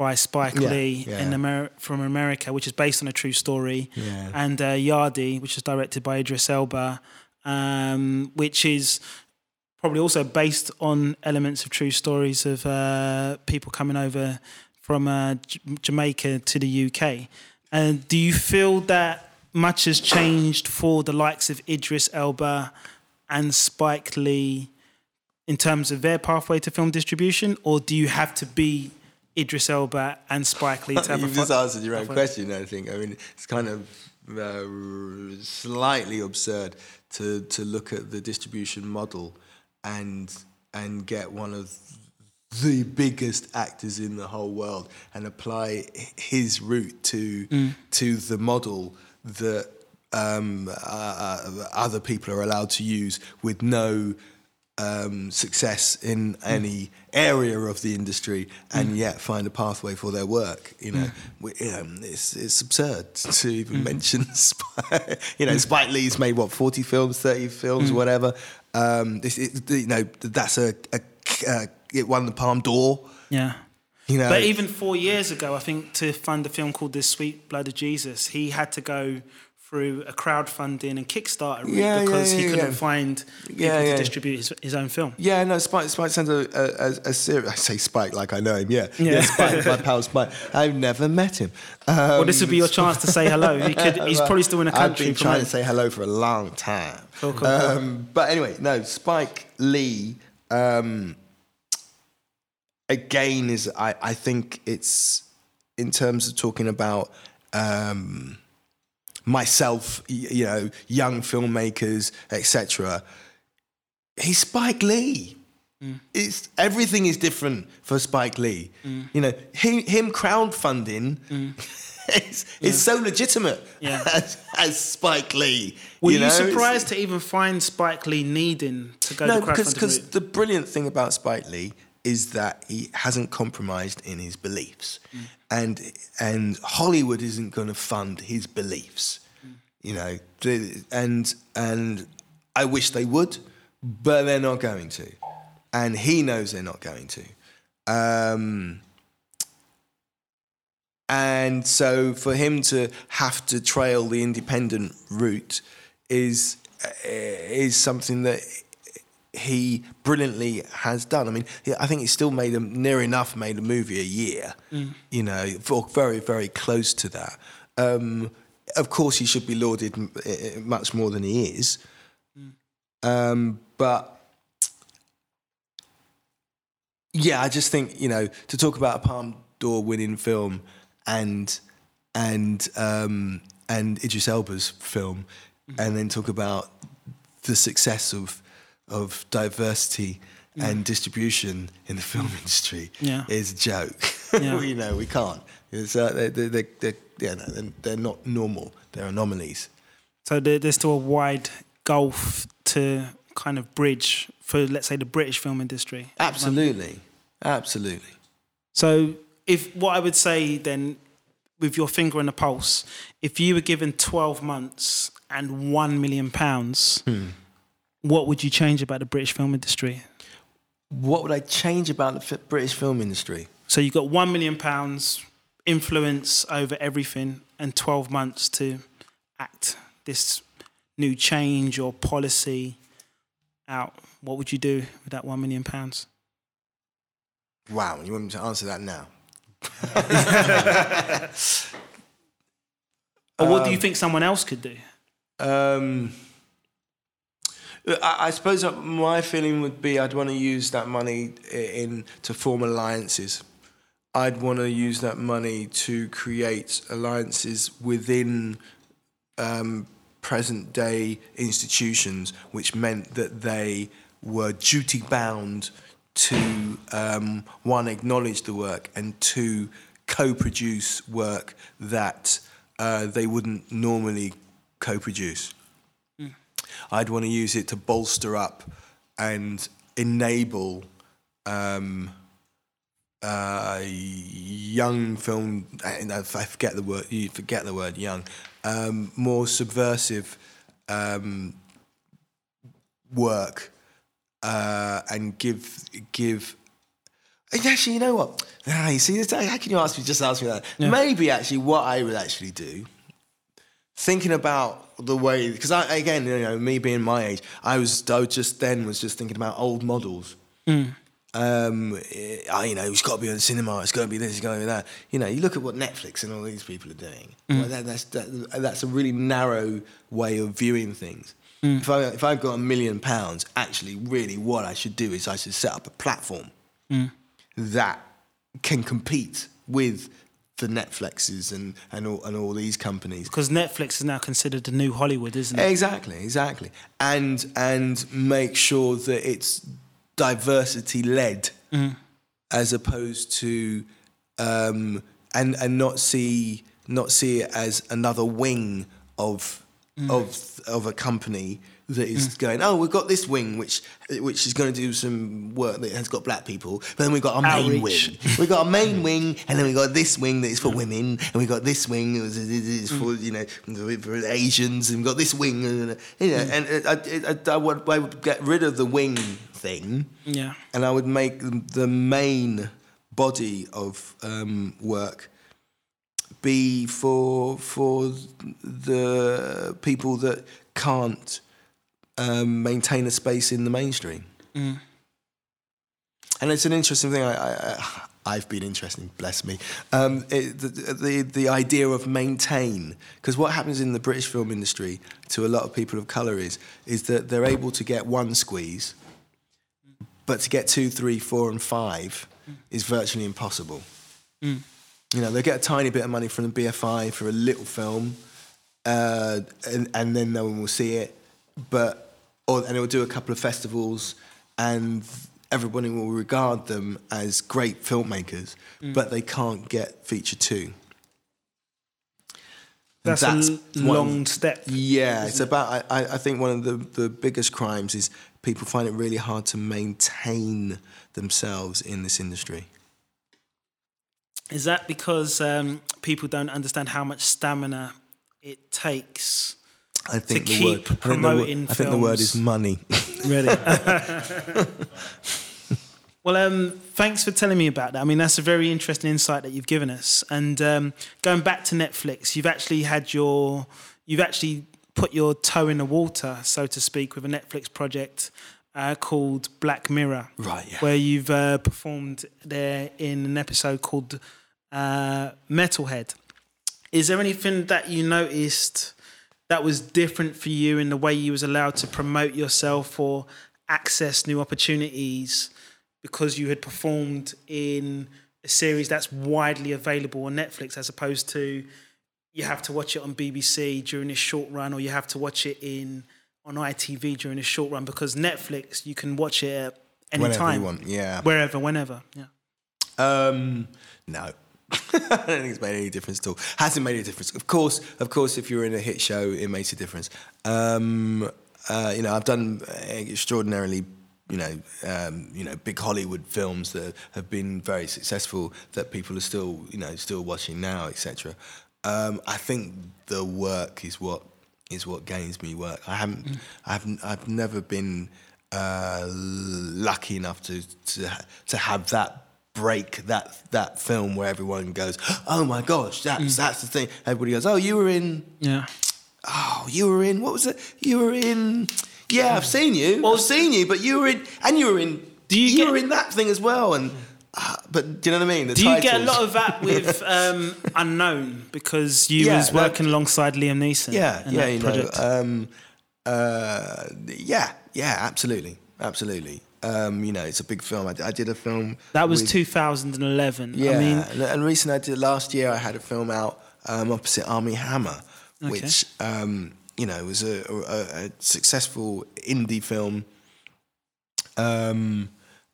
by Spike
Yeah,
Lee
yeah.
in Amer- from America, which is based on a true story,
Yeah.
and uh, Yardie, which is directed by Idris Elba, um, which is probably also based on elements of true stories of uh, people coming over from uh, J- Jamaica to the UK. And do you feel that much has changed for the likes of Idris Elba and Spike Lee in terms of their pathway to film distribution, or do you have to be Idris Elba and Spike Lee to have
You've
a
just answered your own question, I think. I mean, it's kind of uh, slightly absurd to, to look at the distribution model and and get one of the biggest actors in the whole world and apply his route to to the model that um, uh, uh, other people are allowed to use with no um, success in any area of the industry and mm. yet find a pathway for their work. You know, mm. We- um, it's it's absurd to even mm. mention. Spike, you know, Spike Lee's made what forty films, thirty films, whatever. Um, this, it, you know, that's a, a, a it won the Palme d'Or.
Yeah.
You know,
But even four years ago, I think to fund a film called The Sweet Blood of Jesus, he had to go through a crowdfunding and Kickstarter route
Yeah, yeah,
because he couldn't
yeah.
find people
Yeah, yeah.
to distribute his, his own film.
Yeah, no, Spike, Spike sends a, a, a, a series. I say Spike like I know him, yeah.
Yeah.
Spike, my pal Spike. I've never met him. Um,
well, this would be your chance to say hello. He could, he's probably still in
I've
country.
been trying
a-
to say hello for a long time.
Cool, cool, cool.
Um, but anyway, no, Spike Lee, um, again, is, I, I think it's, in terms of talking about um, myself, you know, young filmmakers, etc. He's Spike Lee. Mm. It's everything is different for Spike Lee. Mm. You know, him, him crowdfunding mm. is, is so legitimate
Yeah.
as, as Spike Lee.
Were you,
know? It's-
surprised to even find Spike Lee needing to go
no,
the
because
crowdfunding
because the brilliant thing about Spike Lee is that he hasn't compromised in his beliefs,
Mm.
and and Hollywood isn't going to fund his beliefs,
Mm.
you know, and and I wish they would, but they're not going to, and he knows they're not going to. Um, and so for him to have to trail the independent route is is something that he brilliantly has done. I mean, I think he still made a near enough made a movie a year. You know, for very very close to that. Um, of course, he should be lauded much more than he is. Um, but yeah, I just think you know to talk about a Palme d'Or winning film and and um, and Idris Elba's film, and then talk about the success of of diversity and distribution in the film industry
Yeah.
is a joke.
Yeah.
you know, we can't. It's, uh, they, they, they, they, yeah, no, they're- they're not normal. They're anomalies.
So there, there's still a wide gulf to kind of bridge for, let's say, the British film industry.
Absolutely, absolutely.
So, if what I would say then, with your finger on the pulse, if you were given 12 months and one million pounds, what would you change about the British film industry?
What would I change about the British film industry?
So you've got one million pounds, influence over everything, and 12 months to act this new change or policy out. What would you do with that one million pounds?
Wow, you want me to answer that now?
Or what do you think someone else could do?
Um, I, suppose my feeling would be I'd want to use that money in to form alliances. I'd want to use that money to create alliances within um, present day institutions, which meant that they were duty bound to um, one acknowledge the work and two co-produce work that uh, they wouldn't normally co-produce. I'd want to use it to bolster up and enable um, uh, young film. I forget the word. You forget the word young. Um, more subversive um, work uh, and give give. Actually, you know what? Ah, you see, how can you ask me? Just ask me that. Maybe actually, what I would actually do thinking about the way because I again you know me being my age I was I just then was just thinking about old models. Um eh, I, you know it's got to be on the cinema it's got to be this it's got to be that. You know you look at what Netflix and all these people are doing. Well, that, that's that, that's a really narrow way of viewing things. If I if I've got a million pounds actually really what I should do is I should set up a platform that can compete with the Netflixes and, and all and all these companies
Because Netflix is now considered the new Hollywood, isn't it?
Exactly, exactly. And and make sure that it's diversity led as opposed to um and and not see not see it as another wing of of of a company that is mm. going, oh, we've got this wing which which is going to do some work that has got black people, but then we've got our main wing. We've got a main mm. wing, and then we've got this wing that is for mm. women, and we've got this wing that is, is for you know for Asians, and we've got this wing, and you know, and I, I, I, would, I would get rid of the wing thing,
Yeah.
and I would make the main body of um, work be for for the people that can't um, maintain a space in the mainstream. And it's an interesting thing. I, I, I've been interested. Bless me. Um, it, the, the the idea of maintain because what happens in the British film industry to a lot of people of color is is that they're able to get one squeeze, but to get two, three, four, and five is virtually impossible. You know, they get a tiny bit of money from the BFI for a little film, uh, and, and then no one will see it. But or and it will do a couple of festivals, and everybody will regard them as great filmmakers, but they can't get feature two. And
That's, a
one-
long step.
Yeah, it's about. I, I I think one of the, the biggest crimes is people find it really hard to maintain themselves in this industry.
Is that because um, people don't understand how much stamina it takes?
I think the
keep
word. I think the, word- I think the word is money.
Really? well, um, thanks for telling me about that. I mean, that's a very interesting insight that you've given us. And um, going back to Netflix, you've actually had your, you've actually put your toe in the water, so to speak, with a Netflix project uh, called Black Mirror.
Right, yeah.
Where you've uh, performed there in an episode called uh, Metalhead. Is there anything that you noticed that was different for you in the way you was allowed to promote yourself or access new opportunities because you had performed in a series that's widely available on Netflix as opposed to you have to watch it on BBC during a short run or you have to watch it in on ITV during a short run because Netflix you can watch it at any
Whenever you
time
want, yeah.
wherever whenever yeah
Um, no. I don't think it's made any difference at all. Hasn't made any difference. Of course, of course, if you're in a hit show, it makes a difference. Um, uh, you know, I've done extraordinarily, you know, um, you know, big Hollywood films that have been very successful that people are still, you know, still watching now, etc. Um, I think the work is what is what gains me work. I haven't, I haven't, I've never been uh, lucky enough to to to have that break that that film where everyone goes, oh my gosh, that's that's the thing. Everybody goes, oh, you were in,
yeah
oh, you were in, what was it? You were in, yeah, I've seen you, Well, I've seen you, but you were in, and you were in,
Do you
you
get-
were in that thing as well, and. Uh, but do you know what I mean? The
Do you get a lot of that with um, Unknown because you
Yeah,
was
no-
working alongside Liam Neeson?
Yeah, yeah, you
project?
know, um, uh, yeah, yeah, absolutely, absolutely. Um, you know, it's a big film. I, I did a film.
that was
with-
2011.
Yeah,
I mean,
and, and recently I did last year. I had a film out um, opposite Armie Hammer, which um, you know was a, a, a successful indie film. Um,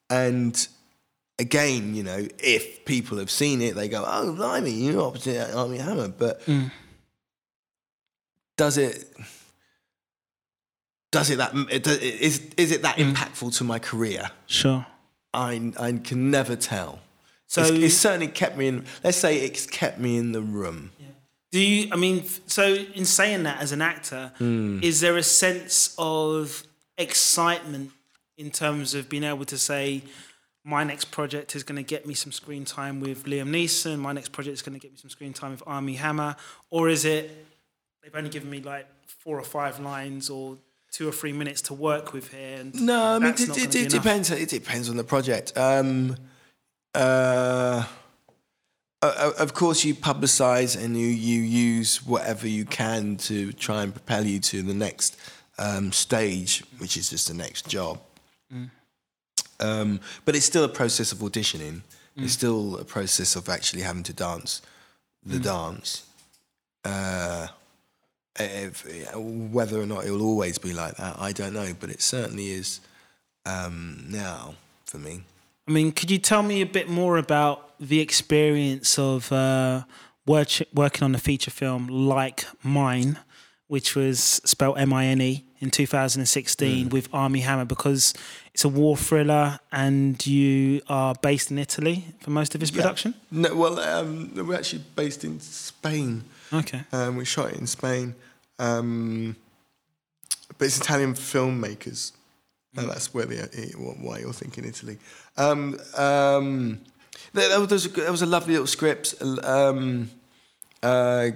and again, you know, if people have seen it, they go, "Oh, blimey, you're opposite Armie Hammer," but
Mm.
does it? Does it that is is it that impactful to my career?
Sure.
I I can never tell.
So-
it's, it's certainly kept me in. Let's say it's kept me in the room.
Do you? I mean, so in saying that as an actor,
Hmm.
is there a sense of excitement in terms of being able to say, my next project is going to get me some screen time with Liam Neeson. My next project is going to get me some screen time with Armie Hammer, or is it they've only given me like four or five lines or two or three minutes to work with here? And
No, I mean it, it, it depends. It depends on the project. Um, uh, o- of course, you publicise and you you use whatever you can to try and propel you to the next um, stage, which is just the next job. Um, but it's still a process of auditioning. It's still a process of actually having to dance the dance. Uh, if, whether or not it will always be like that, I don't know. But it certainly is um, now for me.
I mean, could you tell me a bit more about the experience of uh, work, working on a feature film like mine, which was spelled M I N E in 2016 with Armie Hammer, because it's a war thriller and you are based in Italy for most of its production?
No, well, um, we're actually based in Spain.
Okay.
Um, we shot it in Spain, um, but it's Italian filmmakers. And that's where the, eh, why you're thinking Italy. Um, um, there, there was a, there was a lovely little script. Um, uh,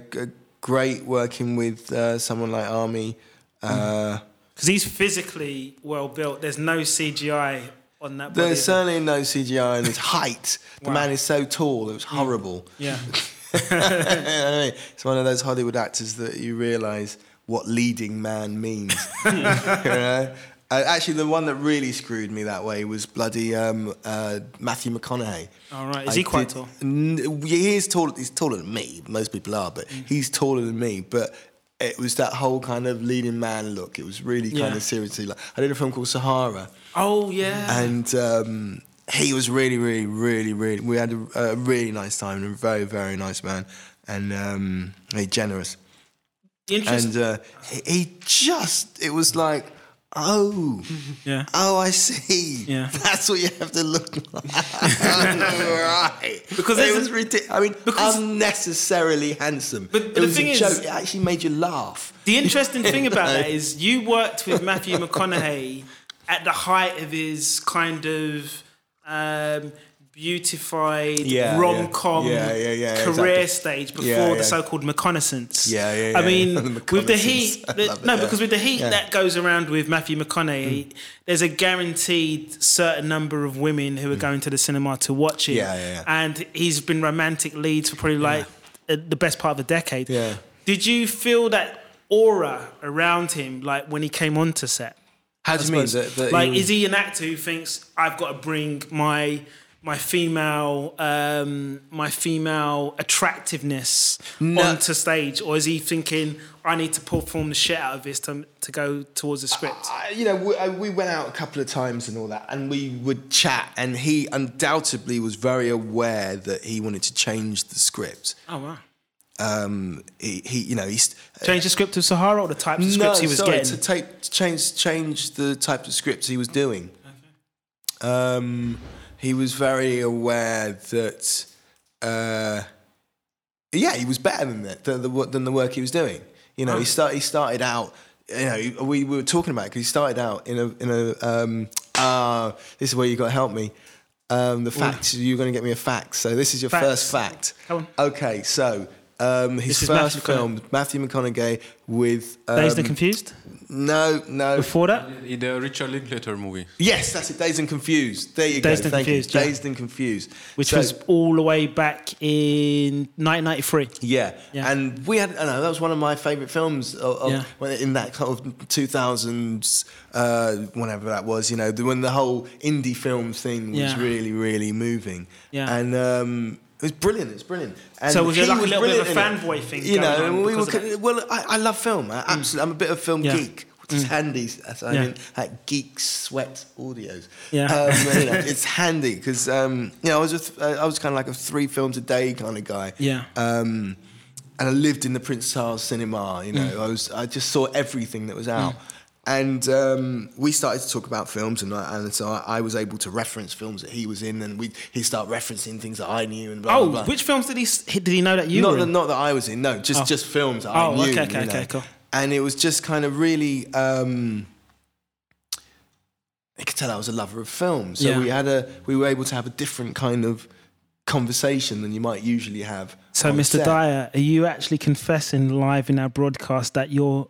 great working with uh, someone like Armie. Uh,
Because he's physically well built. There's no CGI on that body.
There's certainly no CGI in his height. The
Wow.
man is so tall; it was horrible.
yeah.
it's one of those Hollywood actors that you realise what leading man means. you know? Uh, actually, the one that really screwed me that way was bloody um, uh, Matthew McConaughey.
All right. Is he quite
did-
tall?
N- he is tall. He's taller than me. Most people are, but
Mm.
he's taller than me. But it was that whole kind of leading man look. It was really kind
Yeah.
of seriously like I did a film called Sahara
Oh, yeah.
and um, he was really, really, really, really. We had a, a really nice time and a very, very nice man, and um, very generous.
Interesting.
And uh, he, he just, it was like, oh,
yeah.
oh, I see.
Yeah.
that's what you have to look like. right,
Because
it was ridiculous. I mean,
because-
unnecessarily handsome.
But- but the thing is-
It actually made you laugh.
The interesting thing about that is you worked with Matthew McConaughey at the height of his kind of um, beautified
Yeah,
rom com
yeah. Yeah,
career
exactly.
stage before the so called McConaissance.
Yeah, yeah,
I mean,
The
with the heat, the-
it,
no, because with the heat.
Mm.
that goes around with Matthew McConaughey, there's a guaranteed certain number of women who are going to the cinema to watch it.
Mm. Yeah, yeah, yeah.
And he's been romantic leads for probably like uh, the best part of a decade.
Yeah.
Did you feel that aura around him, like when he came onto set?
How do you mean? That, that
like, is he an actor who thinks I've got to bring my my female um, my female attractiveness
No.
onto stage, or is he thinking I need to perform the shit out of this to to go towards the script?
I- you know, we, I- we went out a couple of times and all that, and we would chat, and he undoubtedly was very aware that he wanted to change the script.
oh wow!
Um, he, he, you know, he's
Change the script to Sahara or the types of scripts he was
sorry,
getting.
to take to change change the type of scripts he was doing. Um, he was very aware that, uh, yeah, he was better than that than the, than the work he was doing. You know, he start he started out. You know, we, we were talking about because he started out in a in a. Um, ah, this is where you got to help me. Um, the fact you're going to get me a fact. So this is your
Facts.
first fact.
Come on.
Okay, so um, his
This is
first
Matthew
film, Matthew McConaughey with um,
Dazed and Confused.
no, no.
Before that,
In the Richard Linklater movie.
Yes, that's it. Dazed and Confused. There you
Dazed
go.
and
Thank
Confused,
you.
yeah.
Dazed and Confused.
which
So-
was all the way back in 1993.
yeah.
Yeah.
and we had. I know that was one of my favourite films of, of
Yeah.
in that kind of two thousands, uh, whenever that was. You know, when the whole indie film thing was
Yeah.
really, really moving.
Yeah.
and um, it was brilliant. It's brilliant. And
So was there
he
like a little bit of a
it.
fanboy thing
You know,
going on
we were. Well, I, I love film. I, absolutely, I'm a bit of film
Yeah.
geek. Which is handy. That's- I
Yeah.
mean, like geek sweat audios.
Yeah.
Um, you know, it's handy because um, you know I was a th- I was kind of like a three films a day kind of guy.
Yeah.
Um, and I lived in the Prince Charles Cinema. You know, I was I just saw everything that was out. And um, we started to talk about films, and, I, and so I, I was able to reference films that he was in, and we he started referencing things that I knew, and blah
Oh,
blah. blah.
which films did he did he know that you
not
were
that,
in?
not that I was in, no, just
Oh.
just films that
Oh,
I knew.
okay, okay,
you know.
okay, cool.
And it was just kind of really. Um, I could tell I was a lover of film, so
Yeah.
we had a we were able to have a different kind of conversation than you might usually have.
So, Mr.
set.
Dyer, are you actually confessing live in our broadcast that you're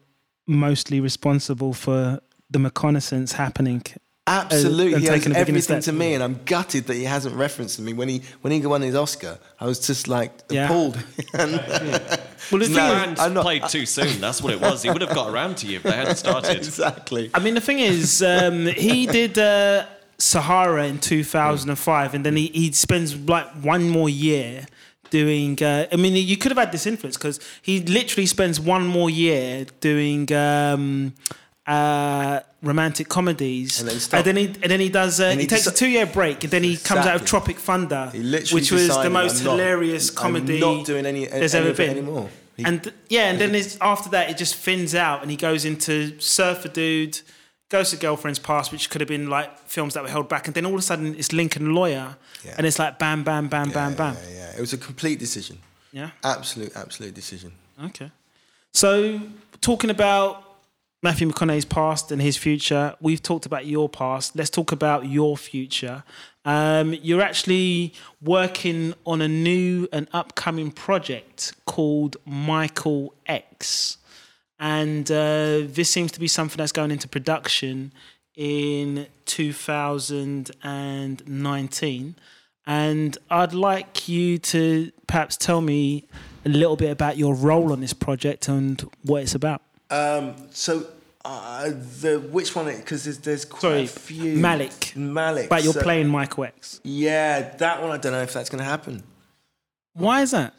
mostly responsible for the McConaissance happening?
Absolutely,
and
he owes
taking a beginning
everything to me, and I'm gutted that he hasn't referenced me when he when he won his Oscar. I was just like
Yeah.
appalled. and,
Well, the thing
No.
is-
not-
played too soon. That's what it was. He would have got around to you if they hadn't started.
exactly.
I mean, the thing is, um, he did uh, Sahara in 2005, and then he, he spends like one more year doing. Uh, I mean, you could have had this influence because he literally spends one more year doing. Um, uh, romantic comedies,
And then
and then he and then he does. Uh, he,
he
takes a two-year break, and then he comes out of Tropic Thunder, which was the most
"I'm not-
hilarious
I'm
comedy
not doing any-
there's
any
ever been
anymore. He-
and yeah, and then it's, after that, it just thins out, and he goes into Surfer Dude, goes to Girlfriend's Past, which could have been like films that were held back, and then all of a sudden it's Lincoln Lawyer,
Yeah.
and it's like bam, bam, bam, bam, bam.
Yeah, yeah, it was a complete decision.
Yeah.
Absolute, absolute decision.
Okay. So talking about Matthew McConaughey's past and his future, we've talked about your past. Let's talk about your future. Um, you're actually working on a new and upcoming project called Michael X. And uh, this seems to be something that's going into production in 2019. And I'd like you to perhaps tell me a little bit about your role on this project and what it's about.
Um, so uh, the which one? Because there's there's quite
Sorry,
a few.
Malik.
Malik.
But you're
so-
playing Michael X.
Yeah, that one. I don't know if that's going to happen.
Why is that?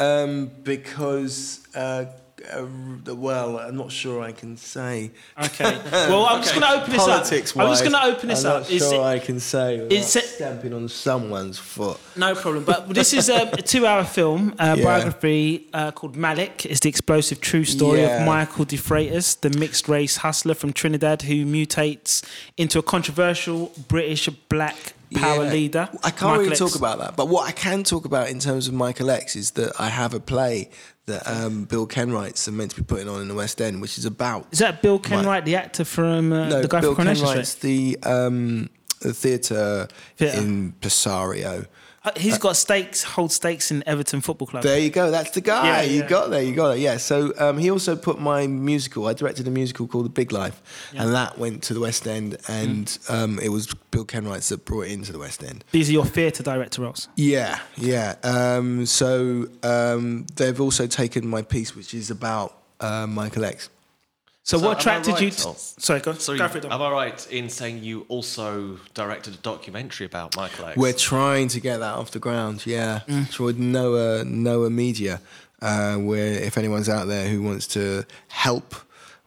Um, because uh, uh, well, I'm not sure I can say.
Okay. Well, I'm just going to open this
Politics
up. I'm just
wise,
going to open this
I'm
up.
Not
It's-
sure I can say.
it's a-
stamping on someone's foot.
No problem. But this is um, a two-hour film uh,
Yeah.
biography uh, called Malik. It's the explosive true story
Yeah.
of Michael De Freitas, the mixed-race hustler from Trinidad who mutates into a controversial British black power
Yeah.
leader.
I can't
Michael
really
X.
talk about that, but what I can talk about in terms of Michael X is that I have a play that um, Bill Kenwright's are meant to be putting on in the West End, which is about
Is that Bill
Right.
Kenwright, the actor from uh,
no
the guy
Bill
from Coronation
Kenwright's
Street?
the um, the theatre
Theatre.
impresario.
Uh, He's got stakes, hold stakes in Everton Football Club.
There you go. That's the guy.
Yeah,
You got there. You got it. Yeah. So um, he also put my musical. I directed a musical called The Big Life, and that went to the West End, and
Mm.
um, it was Bill Kenwright that brought it into the West End.
These are your theatre director roles.
Yeah, yeah. Um, so um, they've also taken my piece, which is about uh, Michael X.
So,
So
what
am I
attracted you? To,
or-
sorry, go,
So,
go for it.
Am I right in saying you also directed a documentary about Michael X?
We're trying to get that off the ground. Yeah, toward Noah Noah Media, uh, where if anyone's out there who wants to help,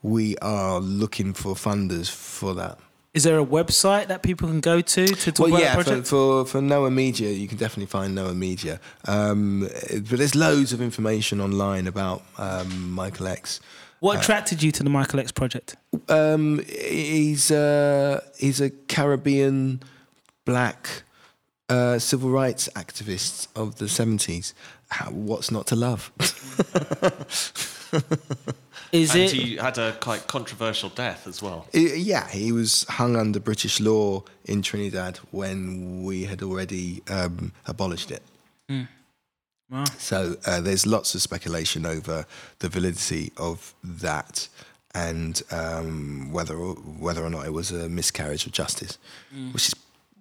we are looking for funders for that.
Is there a website that people can go to to talk
Well,
about
yeah,
the
for,
project?
for for Noah Media, you can definitely find Noah Media. Um, but there's loads of information online about um, Michael X.
what attracted you to the Michael X project?
Um, he's uh, he's a Caribbean black uh, civil rights activist of the seventies. What's not to love?
Is
and
it?
he had a quite controversial death as well.
I- yeah, he was hung under British law in Trinidad when we had already um, abolished it.
Wow.
So uh, there's lots of speculation over the validity of that and um, whether whether or not it was a miscarriage of justice, which is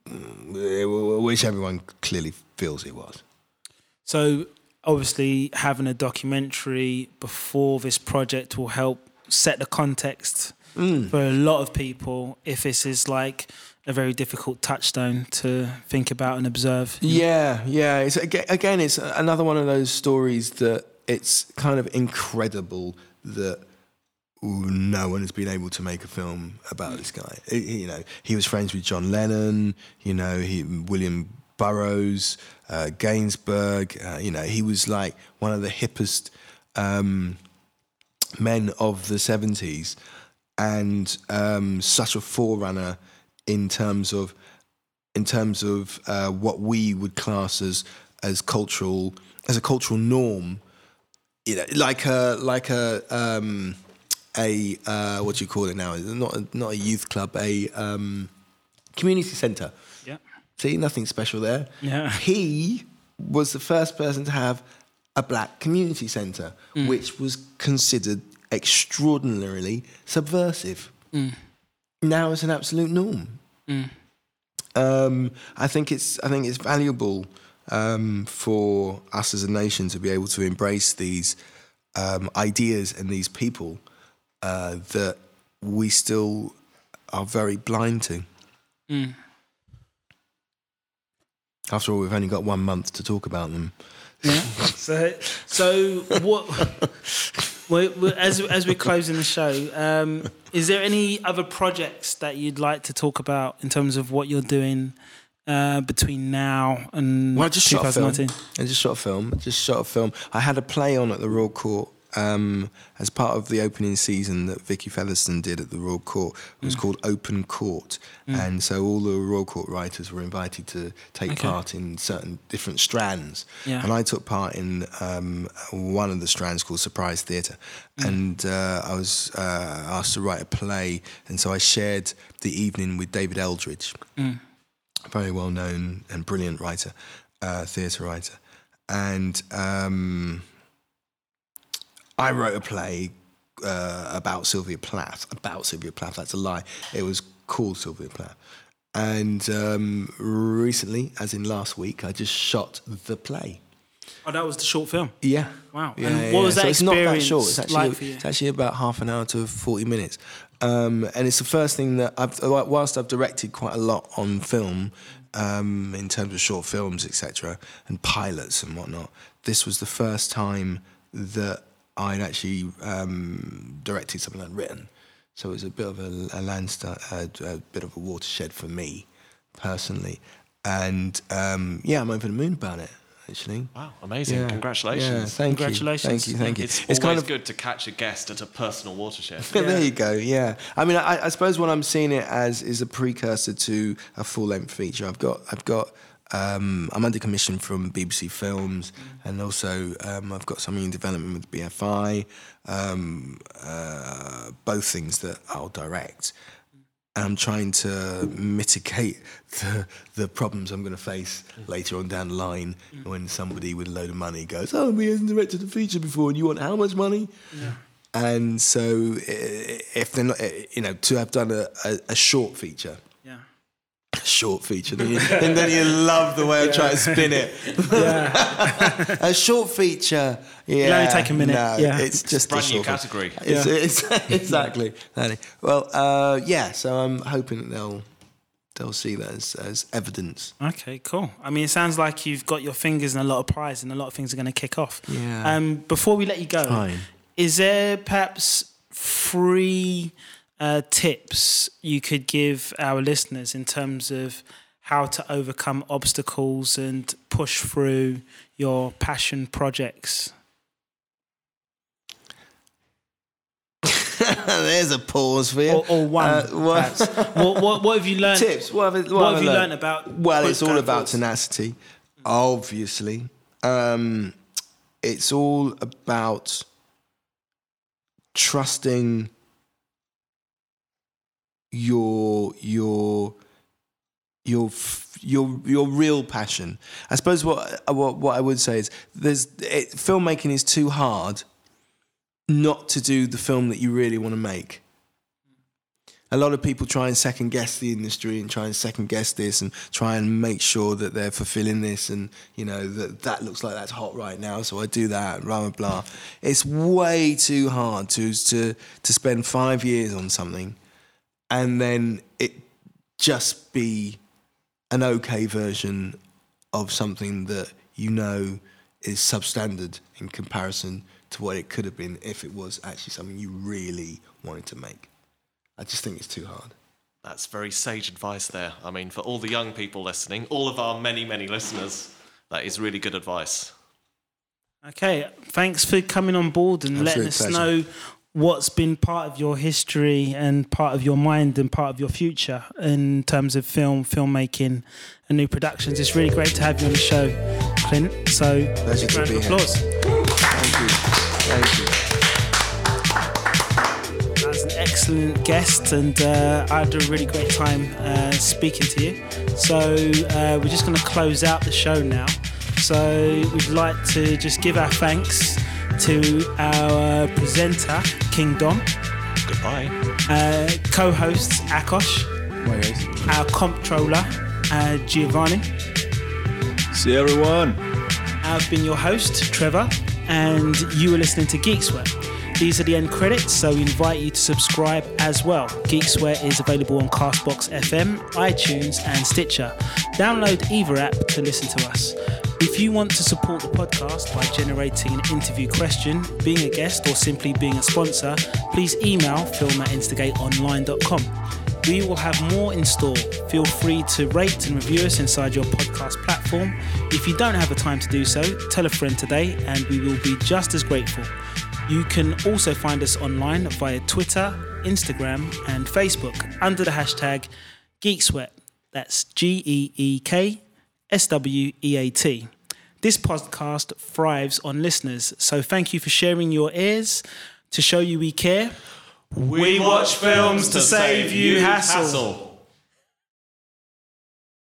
mm, which everyone clearly feels it was.
So obviously, having a documentary before this project will help set the context
Mm.
for a lot of people. If this is like a very difficult touchstone to think about and observe.
Yeah, yeah. It's aga- again, it's another one of those stories that it's kind of incredible that no one has been able to make a film about this guy. You know, he was friends with John Lennon. You know, he William Burroughs, uh, Gainsbourg. Uh, you know, he was like one of the hippest um, men of the seventies. and um, such a forerunner in terms of in terms of uh, what we would class as as cultural as a cultural norm. You know, like a like a um, a uh, what do you call it now? Not a, not a youth club, a um, community centre.
Yeah.
See, nothing special there.
Yeah.
He was the first person to have a black community centre, which was considered extraordinarily subversive. Now it's an absolute norm. Um, I think it's I think it's valuable um, for us as a nation to be able to embrace these um, ideas and these people uh, that we still are very blind to. After all, we've only got one month to talk about them.
So, so what? we we as as we're closing the show, um, is there any other projects that you'd like to talk about in terms of what you're doing uh, between now and
Well, I just shot a film.
2019?
I just shot a film. I just shot a film. I had a play on at the Royal Court um, as part of the opening season that Vicky Featherstone did at the Royal Court. It
Mm.
was called Open Court, and so all the Royal Court writers were invited to take
Okay.
part in certain different strands.
Yeah.
And I took part in um, one of the strands called Surprise Theatre,
Mm.
and uh, I was uh, asked to write a play, and so I shared the evening with David Eldridge
Mm.
very well known and brilliant writer, uh, theatre writer. And um, I wrote a play uh, about Sylvia Plath. About Sylvia Plath, that's a lie. It was called Sylvia Plath. And um, recently, as in last week, I just shot the play.
Oh, that was the short film.
Yeah.
Wow.
Yeah,
And what
yeah.
was that
so it's not that short. It's actually,
like?
It's actually about half an hour to 40 minutes. Um, and it's the first thing that I've, whilst I've directed quite a lot on film, um, in terms of short films, etc., and pilots and whatnot, this was the first time that I'd actually um, directed something I'd written. So it was a bit of a, a a, a bit of a watershed for me personally. And um, yeah, I'm over the moon about it, actually.
Wow, amazing.
Yeah.
Congratulations.
Yeah, thank
Congratulations.
you. Thank you. Thank you.
It's, kind
of
good to catch a guest at a personal watershed.
there you go. Yeah. I mean, I, I suppose what I'm seeing it as is a precursor to a full length feature. I've got, I've got, um, I'm under commission from BBC Films, and also um, I've got something in development with BFI. Um, uh, both things that I'll direct. And I'm trying to mitigate the the problems I'm going to face later on down the line when somebody with a load of money goes, "Oh, he hasn't directed a feature before, and you want how much money?" And so, if they're not, you know, to have done a, a, a short feature,
Yeah.
Short feature, then you, and then you love the way I try to spin it. a short feature, yeah.
only take a minute,
No,
yeah.
it's just a
Brand new
short film.
category.
It's, it's, exactly. exactly. Well, uh, yeah. So I'm hoping that they'll they'll see that as, as evidence.
Okay, cool. I mean, it sounds like you've got your fingers in a lot of pies, and a lot of things are going to kick off.
Yeah.
Um, before we let you go,
Fine.
is there perhaps three uh, tips you could give our listeners in terms of how to overcome obstacles and push through your passion projects?
There's a pause for you.
Or, or one,
Uh, what-
what, what, what have you learned?
tips. What have,
What have you
learned?
learned about?
Well, it's all about
forwards?
tenacity, obviously. Um, it's all about trusting your your your your your real passion. I suppose what what what I would say is there's it, filmmaking is too hard not to do the film that you really want to make a lot of people try and second guess the industry and try and second guess this and try and make sure that they're fulfilling this and you know that that looks like that's hot right now so I do that blah blah blah it's way too hard to to to spend 5 years on something and then it just be an okay version of something that you know is substandard in comparison to what it could have been if it was actually something you really wanted to make I just think it's too hard.
That's very sage advice there. I mean, for all the young people listening, all of our many, many listeners, that is really good advice.
Okay, thanks for coming on board and letting us
pleasure.
know what's been part of your history and part of your mind and part of your future in terms of film, filmmaking, and new productions. It's really great to have you on the show, Clint. So,
Pleasure to
round
be
of
here.
applause.
Thank you. Thank you.
That's an excellent guest, and uh, I had a really great time uh, speaking to you. So uh, we're just going to close out the show now. So we'd like to just give our thanks to our presenter King Dom,
Goodbye.
uh, co-hosts Akosh, our comptroller uh, Giovanni.
See everyone.
I've been your host, Trevor, and you are listening to Geek Sweat. These are the end credits, so we invite you to subscribe as well. GeekSweat is available on Castbox FM, iTunes, and Stitcher. Download either app to listen to us. If you want to support the podcast by generating an interview question, being a guest, or simply being a sponsor, please email film at instigateonline.com. We will have more in store. Feel free to rate and review us inside your podcast platform. If you don't have the time to do so, tell a friend today and we will be just as grateful. You can also find us online via Twitter, Instagram, and Facebook under the hashtag GeekSweat. That's G E E K S W E A T. This podcast thrives on listeners, so thank you for sharing your ears to show you we care.
We watch films to save you hassle.